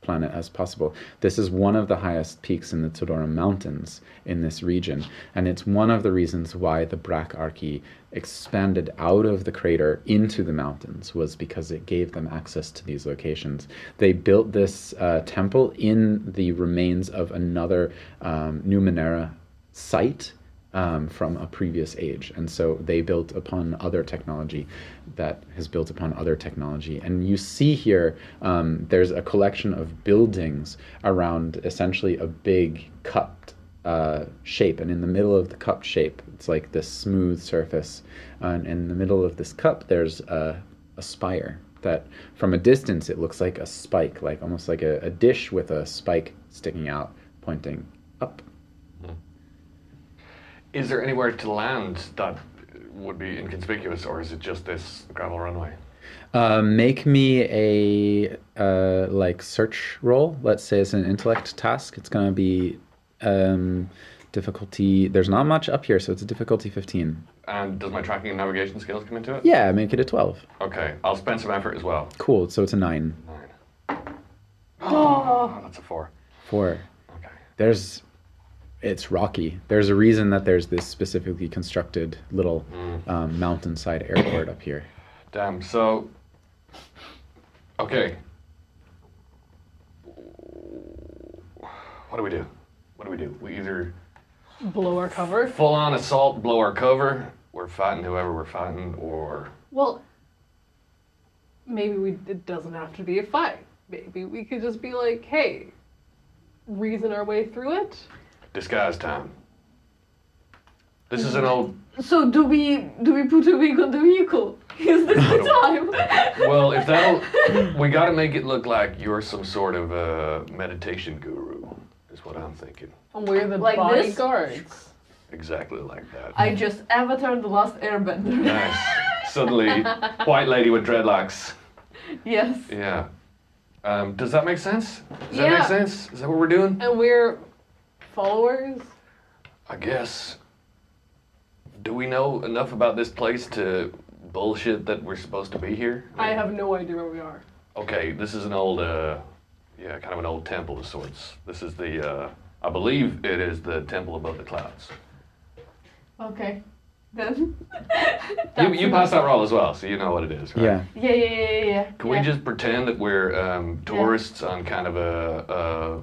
planet as possible. This is one of the highest peaks in the Todora Mountains in this region, and it's one of the reasons why the Bracarchy expanded out of the crater into the mountains was because it gave them access to these locations. They built this uh, temple in the remains of another um, Numenera site um, from a previous age. And so they built upon other technology that has built upon other technology. And you see here, um, there's a collection of buildings around essentially a big cupped uh, shape. And in the middle of the cupped shape, it's like this smooth surface. And in the middle of this cup, there's a, a spire that from a distance, it looks like a spike, like almost like a, a dish with a spike sticking out, pointing. Is there anywhere to land that would be inconspicuous, or is it just this gravel runway? Uh, make me a uh, like search roll. Let's say it's an intellect task. It's gonna be um, difficulty. There's not much up here, so it's a difficulty 15. And does my tracking and navigation skills come into it? Yeah, make it a 12. Okay, I'll spend some effort as well. Cool. So it's a nine. Nine. Oh, that's a four. Four. Okay. There's. It's rocky. There's a reason that there's this specifically constructed little um, mountainside airport up here. Damn. So. Okay. What do we do? What do we do? We either Blow our cover. full on assault, blow our cover, we're fighting whoever we're fighting, or Well, maybe we. It doesn't have to be a fight. maybe we could just be like, hey, reason our way through it. Disguise time. This is an old. So do we do we put a wig on the vehicle? Is this the time? Well, if that'll, we got to make it look like you're some sort of uh, meditation guru. Is what I'm thinking. And we're the Like this? bodyguards. Exactly like that. I just Avatar the Last Airbender. Nice. Suddenly, white lady with dreadlocks. yes. Yeah. Um, does that make sense? Does that make sense? Is that what we're doing? And we're followers. I guess. Do we know enough about this place to bullshit that we're supposed to be here? I have no idea where we are. Okay, this is an old, uh, yeah, kind of an old temple of sorts. This is the, uh, I believe it is the temple above the clouds. Okay. Then. You, you passed that roll as well, so you know what it is, right? Yeah. Yeah, yeah, yeah, yeah, yeah. Can yeah. we just pretend that we're um, tourists on kind of a, uh,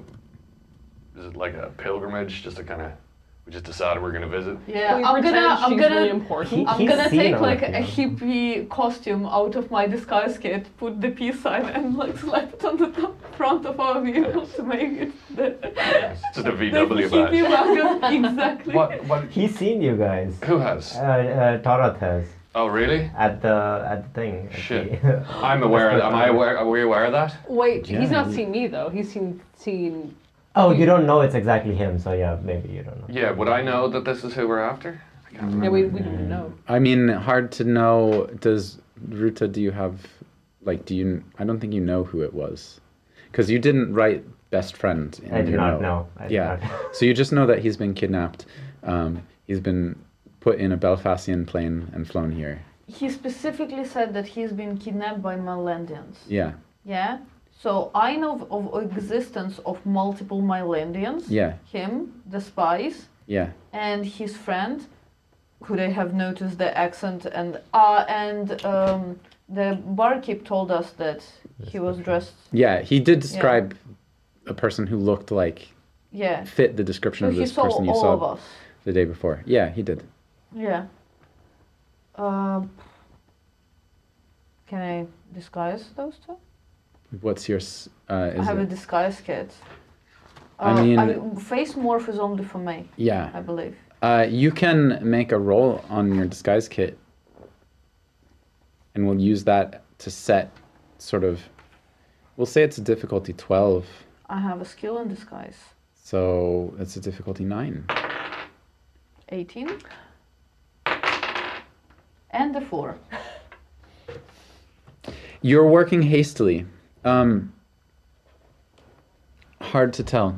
is it like a pilgrimage? Just to kind of, we just decided we're gonna visit. Yeah, we I'm gonna, I'm gonna, really important. I'm He's gonna take like a hippie costume out of my disguise kit, put the peace sign, and like slap it on the top, front of our vehicle to make it the, It's just a the VW hippie badge. wagon. Exactly. What? What? He's seen you guys. Who has? Uh, uh, Torath has Oh, really? at the at the thing. Shit. the- I'm aware. Of, Am I aware? Are we aware of that? Wait, Yeah, he's not seen me though. He's seen seen. Oh, you don't know it's exactly him, so yeah, maybe you don't know. Yeah. Would I know that this is who we're after? I can't remember. Yeah, we, we didn't know. I mean, hard to know. Does Ruta? Do you have like? Do you? I don't think you know who it was, because you didn't write best friend. In I do your not note. know. I yeah. not. so you just know that he's been kidnapped. Um, he's been put in a Belfastian plane and flown here. He specifically said that he's been kidnapped by Mylandians. Yeah. Yeah. So I know of, of existence of multiple Mylandians. Yeah. Him, the spies, Yeah. and his friend. Could I have noticed the accent and uh and um the barkeep told us that he was dressed. Yeah. He did describe a person who looked like Yeah. fit the description So of this person you all saw of us. the day before. Yeah, he did. Yeah. Um. Can I disguise those two? What's your? Uh, I have a disguise kit. I Uh, mean- face morph is only for me, Yeah. I believe. Uh, you can make a roll on your disguise kit, and we'll use that to set sort of. We'll say it's a difficulty 12, I have a skill in disguise. so it's a difficulty 9. 18. And a 4. You're working hastily. Um, hard to tell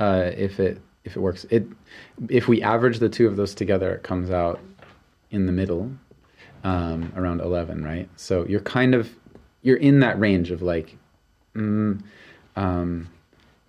uh, if it if it works. It if we average the two of those together, it comes out in the middle, um, around eleven, right? So you're kind of you're in that range of like, mm, um,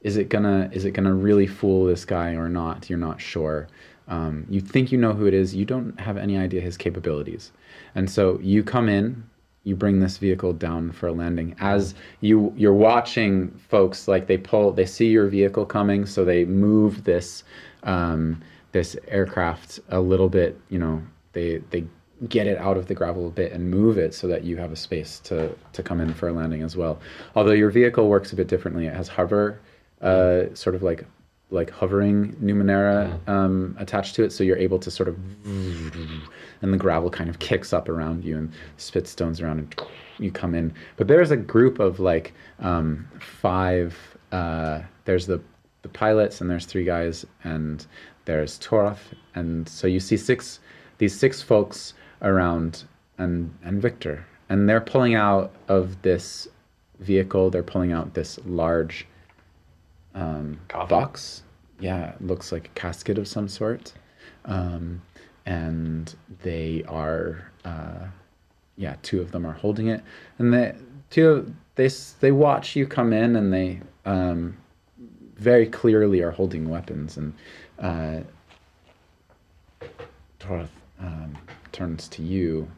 is it gonna is it gonna really fool this guy or not? You're not sure. Um, you think you know who it is. You don't have any idea his capabilities, and so you come in. You bring this vehicle down for a landing. As you you're watching folks like they pull, they see your vehicle coming, so they move this um, this aircraft a little bit. You know, they they get it out of the gravel a bit and move it so that you have a space to to come in for a landing as well. Although your vehicle works a bit differently. It has hover, uh, sort of like like hovering Numenera um, attached to it, so you're able to sort of and the gravel kind of kicks up around you and spits stones around and you come in. But there's a group of like um, five. Uh, there's the the pilots and there's three guys and there's Torath and so you see six these six folks around and and Victor and they're pulling out of this vehicle. They're pulling out this large um, box. Yeah, it looks like a casket of some sort. Um, and they are, uh, yeah, two of them are holding it, and they, two they s- they watch you come in, and they um, very clearly are holding weapons, and uh, Torath um, turns to you.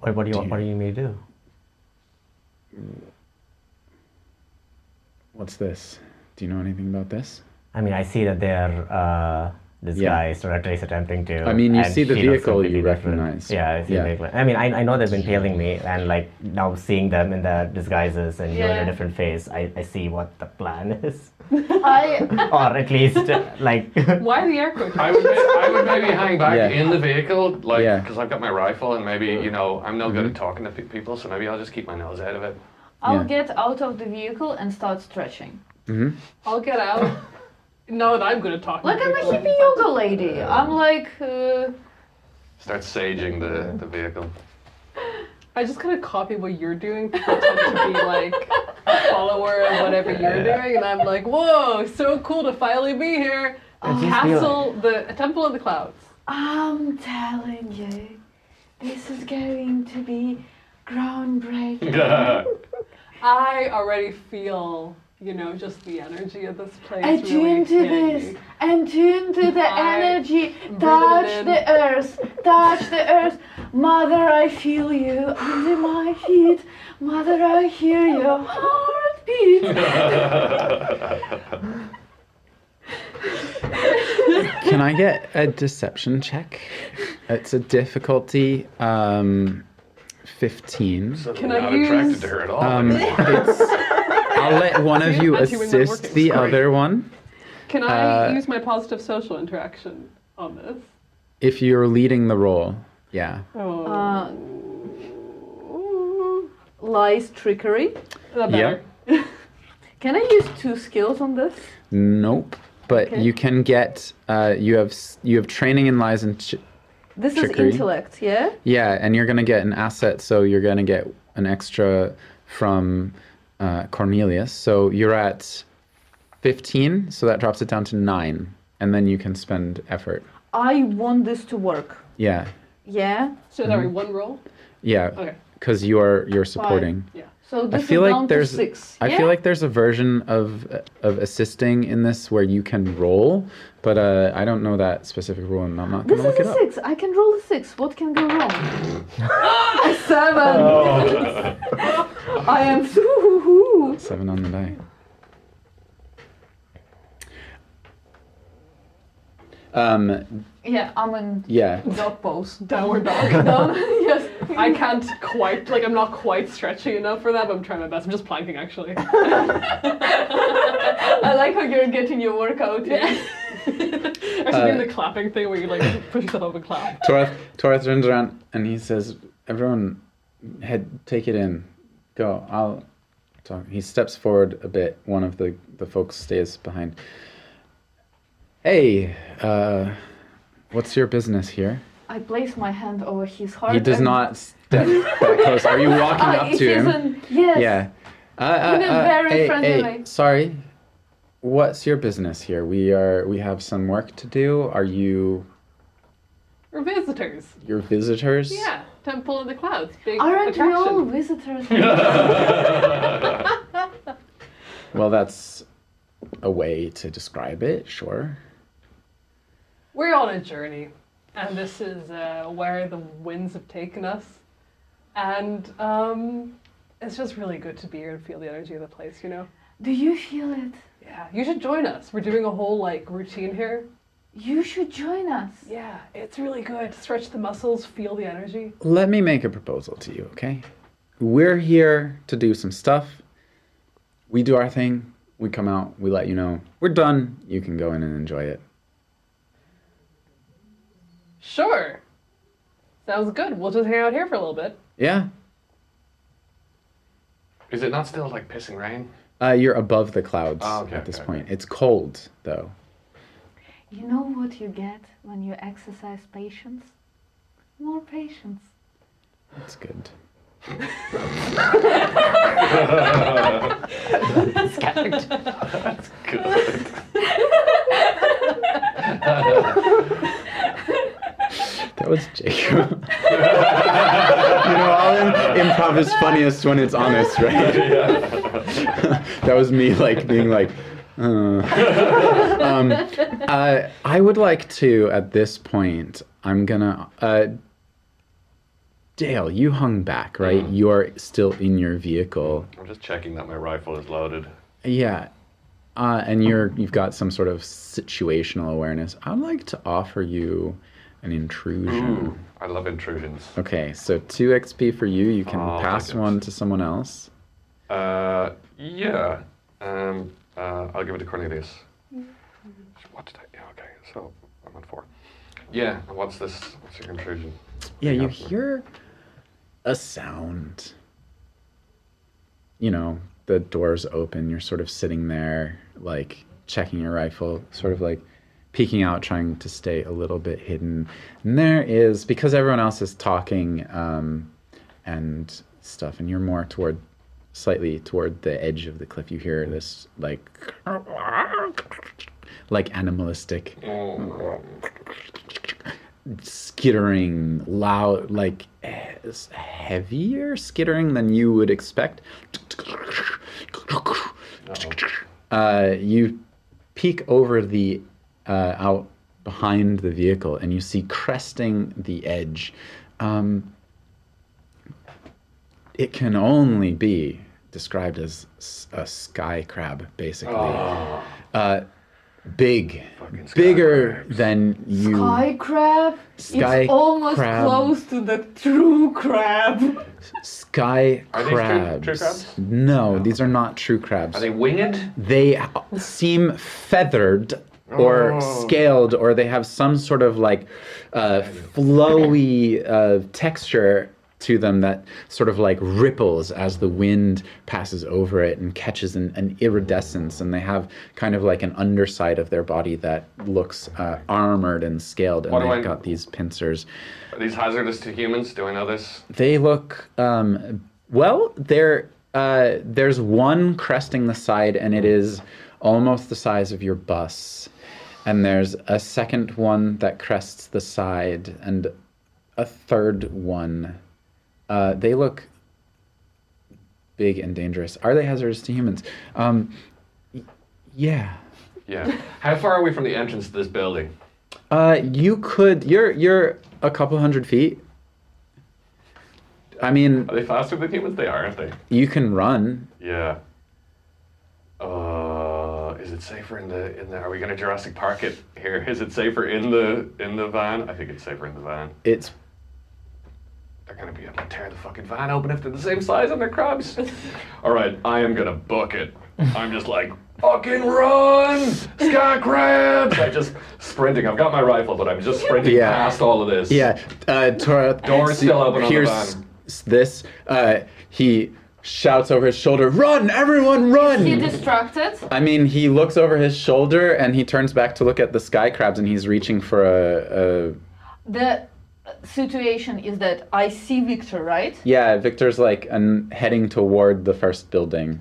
What, what do you Do want? What do you need me to do? What's this? Do you know anything about this? I mean, I see that they're uh, disguised or at least attempting to. I mean, you see the she looks vehicle you completely different. recognize. Yeah, I see Yeah. the vehicle. I mean, I, I know they've been tailing me, and like now seeing them in their disguises and you're in a different face, I, I see what the plan is, I or at least like. Why the air quotes? I would, ma- I would maybe hang back Yeah. in the vehicle, like, Yeah. because I've got my rifle, and maybe, you know, I'm no good at talking to pe- people, so maybe I'll just keep my nose out of it. I'll Yeah. get out of the vehicle and start stretching. hmm I'll get out. No, that I'm good at talking. Like to I'm a hippie yoga lady. I'm like, uh, Start saging the, the vehicle. I just kind of copy what you're doing, pretend to be like a follower of whatever you're doing, and I'm like, whoa, so cool to finally be here. I just feel- Castle, the a temple of the clouds. I'm telling you, this is going to be groundbreaking. I already feel, you know, just the energy of this place. Attune really to this. me. Attune to the I energy. Touch the earth. Touch the earth. Mother, I feel you under my feet. Mother, I hear your heartbeat. Can I get a deception check? It's a difficulty um, 15. Suddenly Can I not attracted use- to her at all. Um, it's, I'll let one of you Actually, we're not assist the Sorry. other one. Can I Uh, use my positive social interaction on this? If you're leading the role, yeah. Oh, Uh, lies, trickery. that yeah. Can I use two skills on this? Nope. But Okay. you can get uh, you have you have training in lies and ch- This Trickery. is intellect, yeah? yeah, and you're gonna get an asset, so you're gonna get an extra from uh, Cornelius. So you're at 15, so that drops it down to nine, and then you can spend effort. I want this to work. Yeah, Yeah? So sorry, one roll. yeah, Okay. because you're you're supporting. Yeah. So this feel is like down there's- to six. I yeah? feel like there's a version of of assisting in this where you can roll, but uh, I don't know that specific rule, and I'm not This gonna is look it up. a up. six. I can roll a six. What can go wrong? Seven. I am. Seven on the day. Um, Yeah, I'm in yeah. dog pose. Downward dog. Down. yes. I can't quite, like, I'm not quite stretchy enough for that, but I'm trying my best. I'm just planking, actually. I like how you're getting your workout. in. I should doing the clapping thing where you, like, push yourself up and clap. Torath, Torath turns around and he says, "Everyone, head, take it in. Go. I'll talk." He steps forward a bit. One of the the folks stays behind. Hey, uh, what's your business here? I place my hand over his heart. He does not step that close. Are you walking Ah, up to him? Yes. Yeah. Uh, uh, In a uh, very hey, friendly hey, way. Sorry. What's your business here? We are we have some work to do. Are you We're visitors. your visitors? Yeah, Temple of the Clouds. Big Aren't we all visitors? Well, that's a way to describe it. Sure. We're on a journey, and this is uh, where the winds have taken us. And um, it's just really good to be here and feel the energy of the place, you know? Do you feel it? Yeah, you should join us. We're doing a whole like routine here. You should join us. Yeah, it's really good. Stretch the muscles, feel the energy. Let me make a proposal to you, okay? We're here to do some stuff. We do our thing. We come out. We let you know we're done. You can go in and enjoy it. Sure. Sounds good. We'll just hang out here for a little bit. Yeah. Is it not still like pissing rain? Uh, you're above the clouds Oh, okay, at this okay, point. okay. It's cold though. You know what you get when you exercise patience? More patience. That's good. That's good. That was Jacob. you know, all im- improv is funniest when it's honest, right? that was me, like being like. Uh. um, uh, I would like to, at this point, I'm gonna. Uh, Dale, you hung back, right? You are still in your vehicle. I'm just checking that my rifle is loaded. Yeah. uh, and you're you've got some sort of situational awareness. I'd like to offer you an intrusion. Ooh, I love intrusions. Okay, so two XP for you. You can Oh, pass one to someone else. Uh, yeah. Um, uh, I'll give it to Cornelius. What did I? Yeah, okay. So I'm on four. Yeah. and What's this? What's your intrusion? Yeah, you Yeah. hear a sound. You know, the doors open. You're sort of sitting there, like checking your rifle, sort of like peeking out, trying to stay a little bit hidden. And there is, because everyone else is talking um, and stuff, and you're more toward, slightly toward the edge of the cliff, you hear this like, like animalistic skittering loud like heavier skittering than you would expect. Uh, you peek over the uh, out behind the vehicle and you see cresting the edge. Um, it can only be described as a sky crab basically Oh, uh, big bigger crabs. than you Sky crab? Sky it's almost crab. close to the true crab. Sky Are these true- crabs. true crabs? No, these are not true crabs. are they winged? They seem feathered or Oh. scaled, or they have some sort of like uh, flowy uh, texture to them that sort of like ripples as the wind passes over it and catches an, an iridescence. And they have kind of like an underside of their body that looks uh, armored and scaled, and What they've I- got these pincers. Are these hazardous to humans? Do I know this? They look um, well. There, uh, there's one cresting the side, and it is almost the size of your bus. And there's a second one that crests the side, and a third one. Uh, they look big and dangerous. Are they hazardous to humans? Um, y- yeah. Yeah. How far are we from the entrance to this building? Uh, you could. You're you're a couple hundred feet. I mean, Are they faster than humans? They are, aren't they? you can run. Yeah. Uh, is it safer in the in the? Are we gonna Jurassic Park it here? Is it safer in the in the van? I think it's safer in the van. It's They're gonna be able to tear the fucking van open if they're the same size and they're crabs. All right, I am gonna book it. I'm just like fucking run, sky crabs. I just sprinting. I've got my rifle, but I'm just sprinting Yeah. past all of this. Yeah, uh, Tora Door's still open on the hears van. s- this. Uh, he shouts over his shoulder, "Run, everyone, run!" Is He distracted. I mean, he looks over his shoulder and he turns back to look at the sky crabs, and he's reaching for a. a The situation is that I see Victor, right? yeah, Victor's like an, heading toward the first building.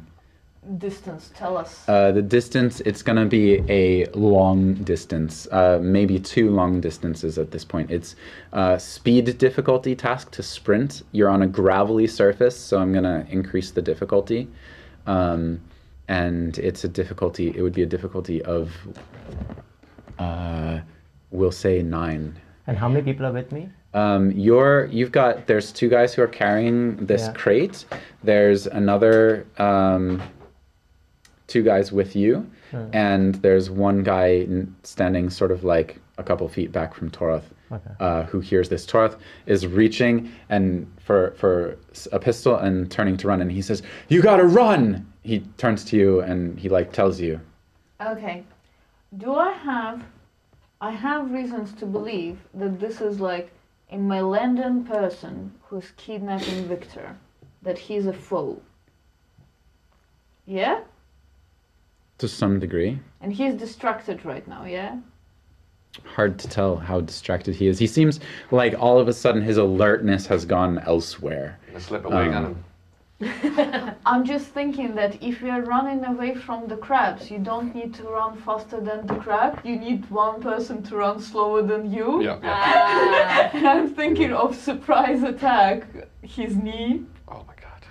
Distance, tell us. Uh, the distance, it's going to be a long distance, uh, maybe two long distances at this point. It's uh, speed difficulty task to sprint. You're on a gravelly surface, so I'm going to increase the difficulty. Um, and it's a difficulty, it would be a difficulty of, uh, we'll say nine. And how many people are with me? Um, you're you've got there's two guys who are carrying this Yeah. crate. There's another um, two guys with you, Hmm. and there's one guy standing sort of like a couple feet back from Torath, Okay. uh, who hears this. Torath is reaching and for for s- a pistol and turning to run, and he says, "You gotta run!" He turns to you and he like tells you, Okay. Do I have I have reasons to believe that this is like a Mylandian person who's kidnapping Victor. That he's a foe. Yeah? to some degree. And he's distracted right now, yeah? hard to tell how distracted he is. He seems like all of a sudden his alertness has gone elsewhere. Gonna slip a wing Um, on him. I'm just thinking that if we are running away from the crabs, you don't need to run faster than the crab. You need one person to run slower than you. Yeah, yeah. And ah. I'm thinking of surprise attack, his knee. Oh my god.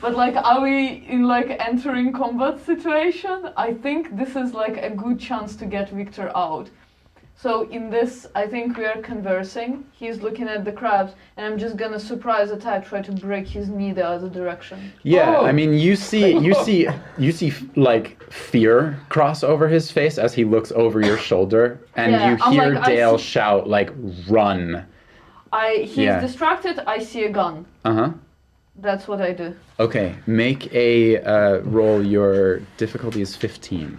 But like, are we in like entering combat situation? I think this is like a good chance to get Victor out. So in this, I think we are conversing. He's looking at the crabs, and I'm just gonna surprise attack, try to break his knee the other direction. Yeah, Oh. I mean, you see, you see, you see, like fear cross over his face as he looks over your shoulder, and Yeah, you hear like, Dale see- shout, like, "Run!" I he's Yeah. distracted. I see a gun. Uh huh. That's what I do. Okay, make a uh, roll. Your difficulty is fifteen.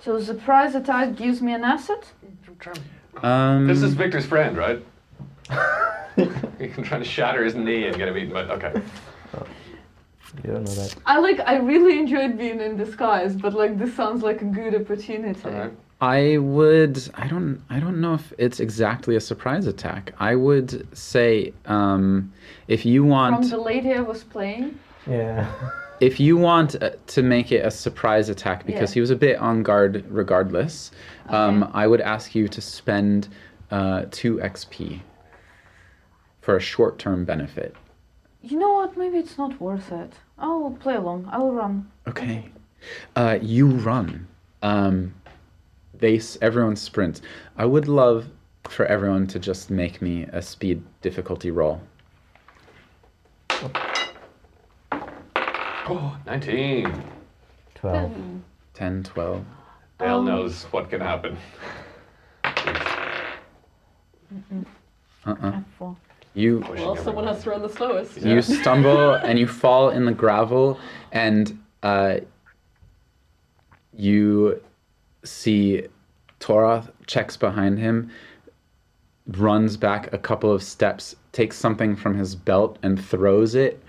So surprise attack gives me an asset. Um, This is Victor's friend, right? you can try to shatter his knee and get him eaten, but okay. You don't know that. I like. I really enjoyed being in disguise, but like this sounds like a good opportunity. Alright. I would. I don't. I don't know if it's exactly a surprise attack. I would say, um, if you want, From the lady I was playing. Yeah. if you want uh, to make it a surprise attack because Yeah. he was a bit on guard regardless, um, I would ask you to spend uh, two XP for a short-term benefit. You know what? Maybe it's not worth it. I'll play along. I'll run. Okay. Uh, you run. Um, they everyone sprints. I would love for everyone to just make me a speed difficulty roll. Oh, 19. 12. 10, 12. Dale Um, knows what can happen. Uh-uh. Four. You Well, someone has to run the slowest. Yeah. you stumble and you fall in the gravel and uh, you see Torath checks behind him runs back a couple of steps takes something from his belt and throws it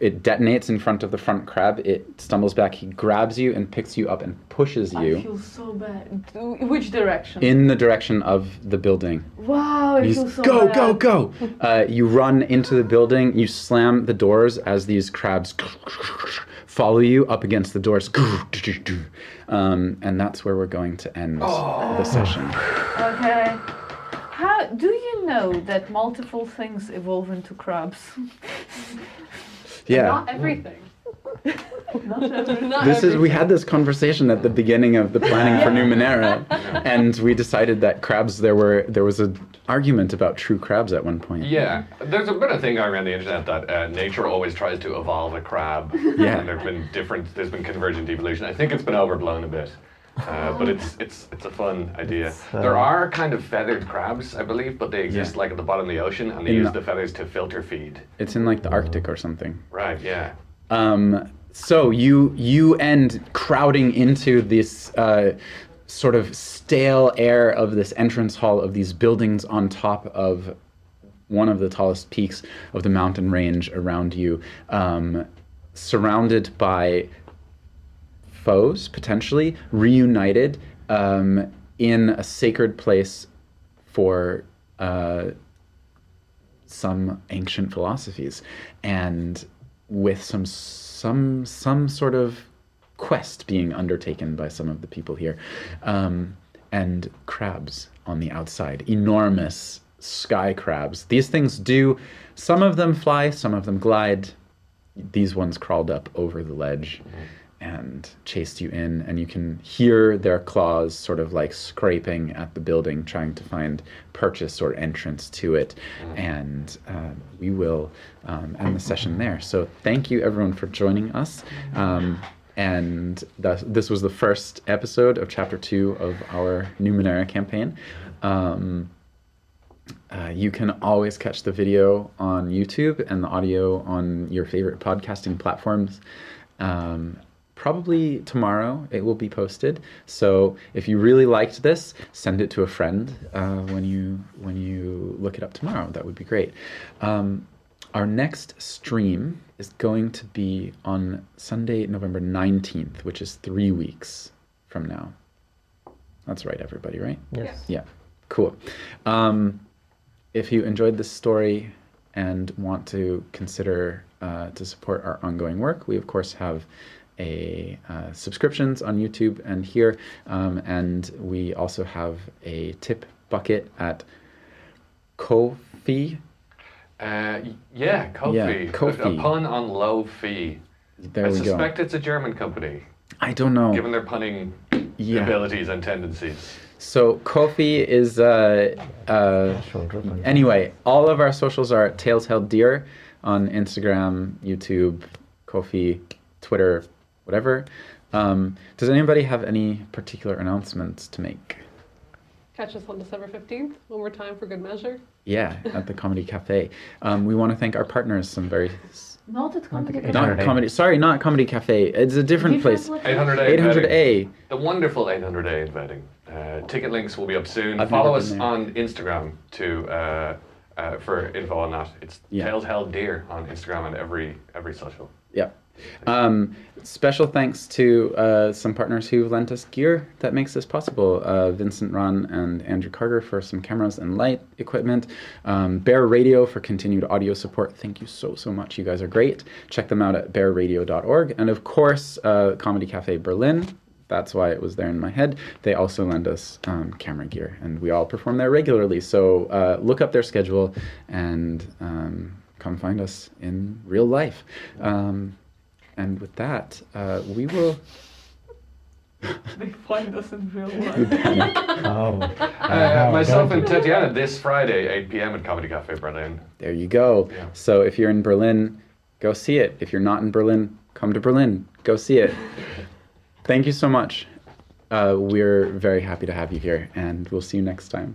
it detonates in front of the front crab it stumbles back he grabs you and picks you up and pushes you. I you feel so bad. Which direction? in the direction of the building wow, I You feel so go, bad. go, go! Uh, you run into the building. You slam the doors as these crabs follow you up against the doors. Um, and that's where we're going to end the session. Okay. How do you know that multiple things evolve into crabs? Yeah. Not everything. Not every- Not This is we had this conversation at the beginning of the planning for Numenera, and we decided that crabs there were there was an argument about true crabs at one point. Yeah, there's a bit of thing going around the internet that uh, nature always tries to evolve a crab. Yeah. And there've been different. There's been convergent evolution. I think it's been overblown a bit. Uh, but it's it's it's a fun idea. uh, there are kind of feathered crabs, I believe, but they exist Yeah. like at the bottom of the ocean, and they In use the- the feathers to filter feed. It's in like the Arctic or something. Right? Yeah. Um, so you you end crowding into this uh, sort of stale air of this entrance hall of these buildings on top of one of the tallest peaks of the mountain range around you, um, surrounded by foes potentially reunited um, in a sacred place for. Uh, some ancient philosophies and with some some some sort of quest being undertaken by some of the people here um, and crabs on the outside enormous sky crabs these things do some of them fly some of them glide these ones crawled up over the ledge and chased you in and you can hear their claws sort of like scraping at the building trying to find purchase or entrance to it. And uh, we will um, end the session there. So thank you everyone for joining us. Um, and this was the first episode of chapter two of our numenera campaign. Um, uh, you can always catch the video on YouTube and the audio on your favorite podcasting platforms. Um, probably tomorrow it will be posted. So if you really liked this, send it to a friend uh, when you when you look it up tomorrow. That would be great. Um, our next stream is going to be on Sunday, November nineteenth, which is three weeks from now. That's right, everybody, right? Yes. Yeah, cool. Um, if you enjoyed this story and want to consider uh, to support our ongoing work, we of course have a uh, subscriptions on YouTube and here, um, and we also have a tip bucket at Ko-fi. Uh, yeah, Kofi. Yeah, A- A, pun on low fee. There I we suspect go. it's a German company, I don't know. given their punning Yeah. abilities and tendencies. So Kofi is uh, uh, anyway. All of our socials are at Tales Held Dear on Instagram, YouTube, Kofi, Twitter, whatever. Um, does anybody have any particular announcements to make? Catch us on December 15th, one more time for good measure. Yeah, at the Comedy Cafe. Um, we want to thank our partners. Some very Not at comedy. Eight not comedy. Sorry, not Comedy Cafe. It's a different place. 800A. 800A. The wonderful 800A in Wedding. Uh, ticket links will be up soon. I've Follow never us been there. on Instagram to uh, uh, for info on that. It's Yeah. Tales Held Dear on Instagram and every every social. Yeah. Um, special thanks to uh, some partners who lent us gear that makes this possible. Uh, Vincent Ron and Andrew Carter for some cameras and light equipment. Um, Bear Radio for continued audio support. Thank you so, so much. You guys are great. Check them out at bearradio.org. And of course, uh, Comedy Cafe Berlin. That's why it was there in my head. They also lend us um, camera gear, and we all perform there regularly. So uh, look up their schedule and um, come find us in real life. And with that, uh, we will. They find us in real life. Oh. Uh, myself and Tetiana this Friday, 8 p.m. at Comedy Cafe Berlin. There you go. Yeah. So if you're in Berlin, go see it. If you're not in Berlin, come to Berlin. Go see it. Thank you so much. Uh, we're very happy to have you here, and we'll see you next time.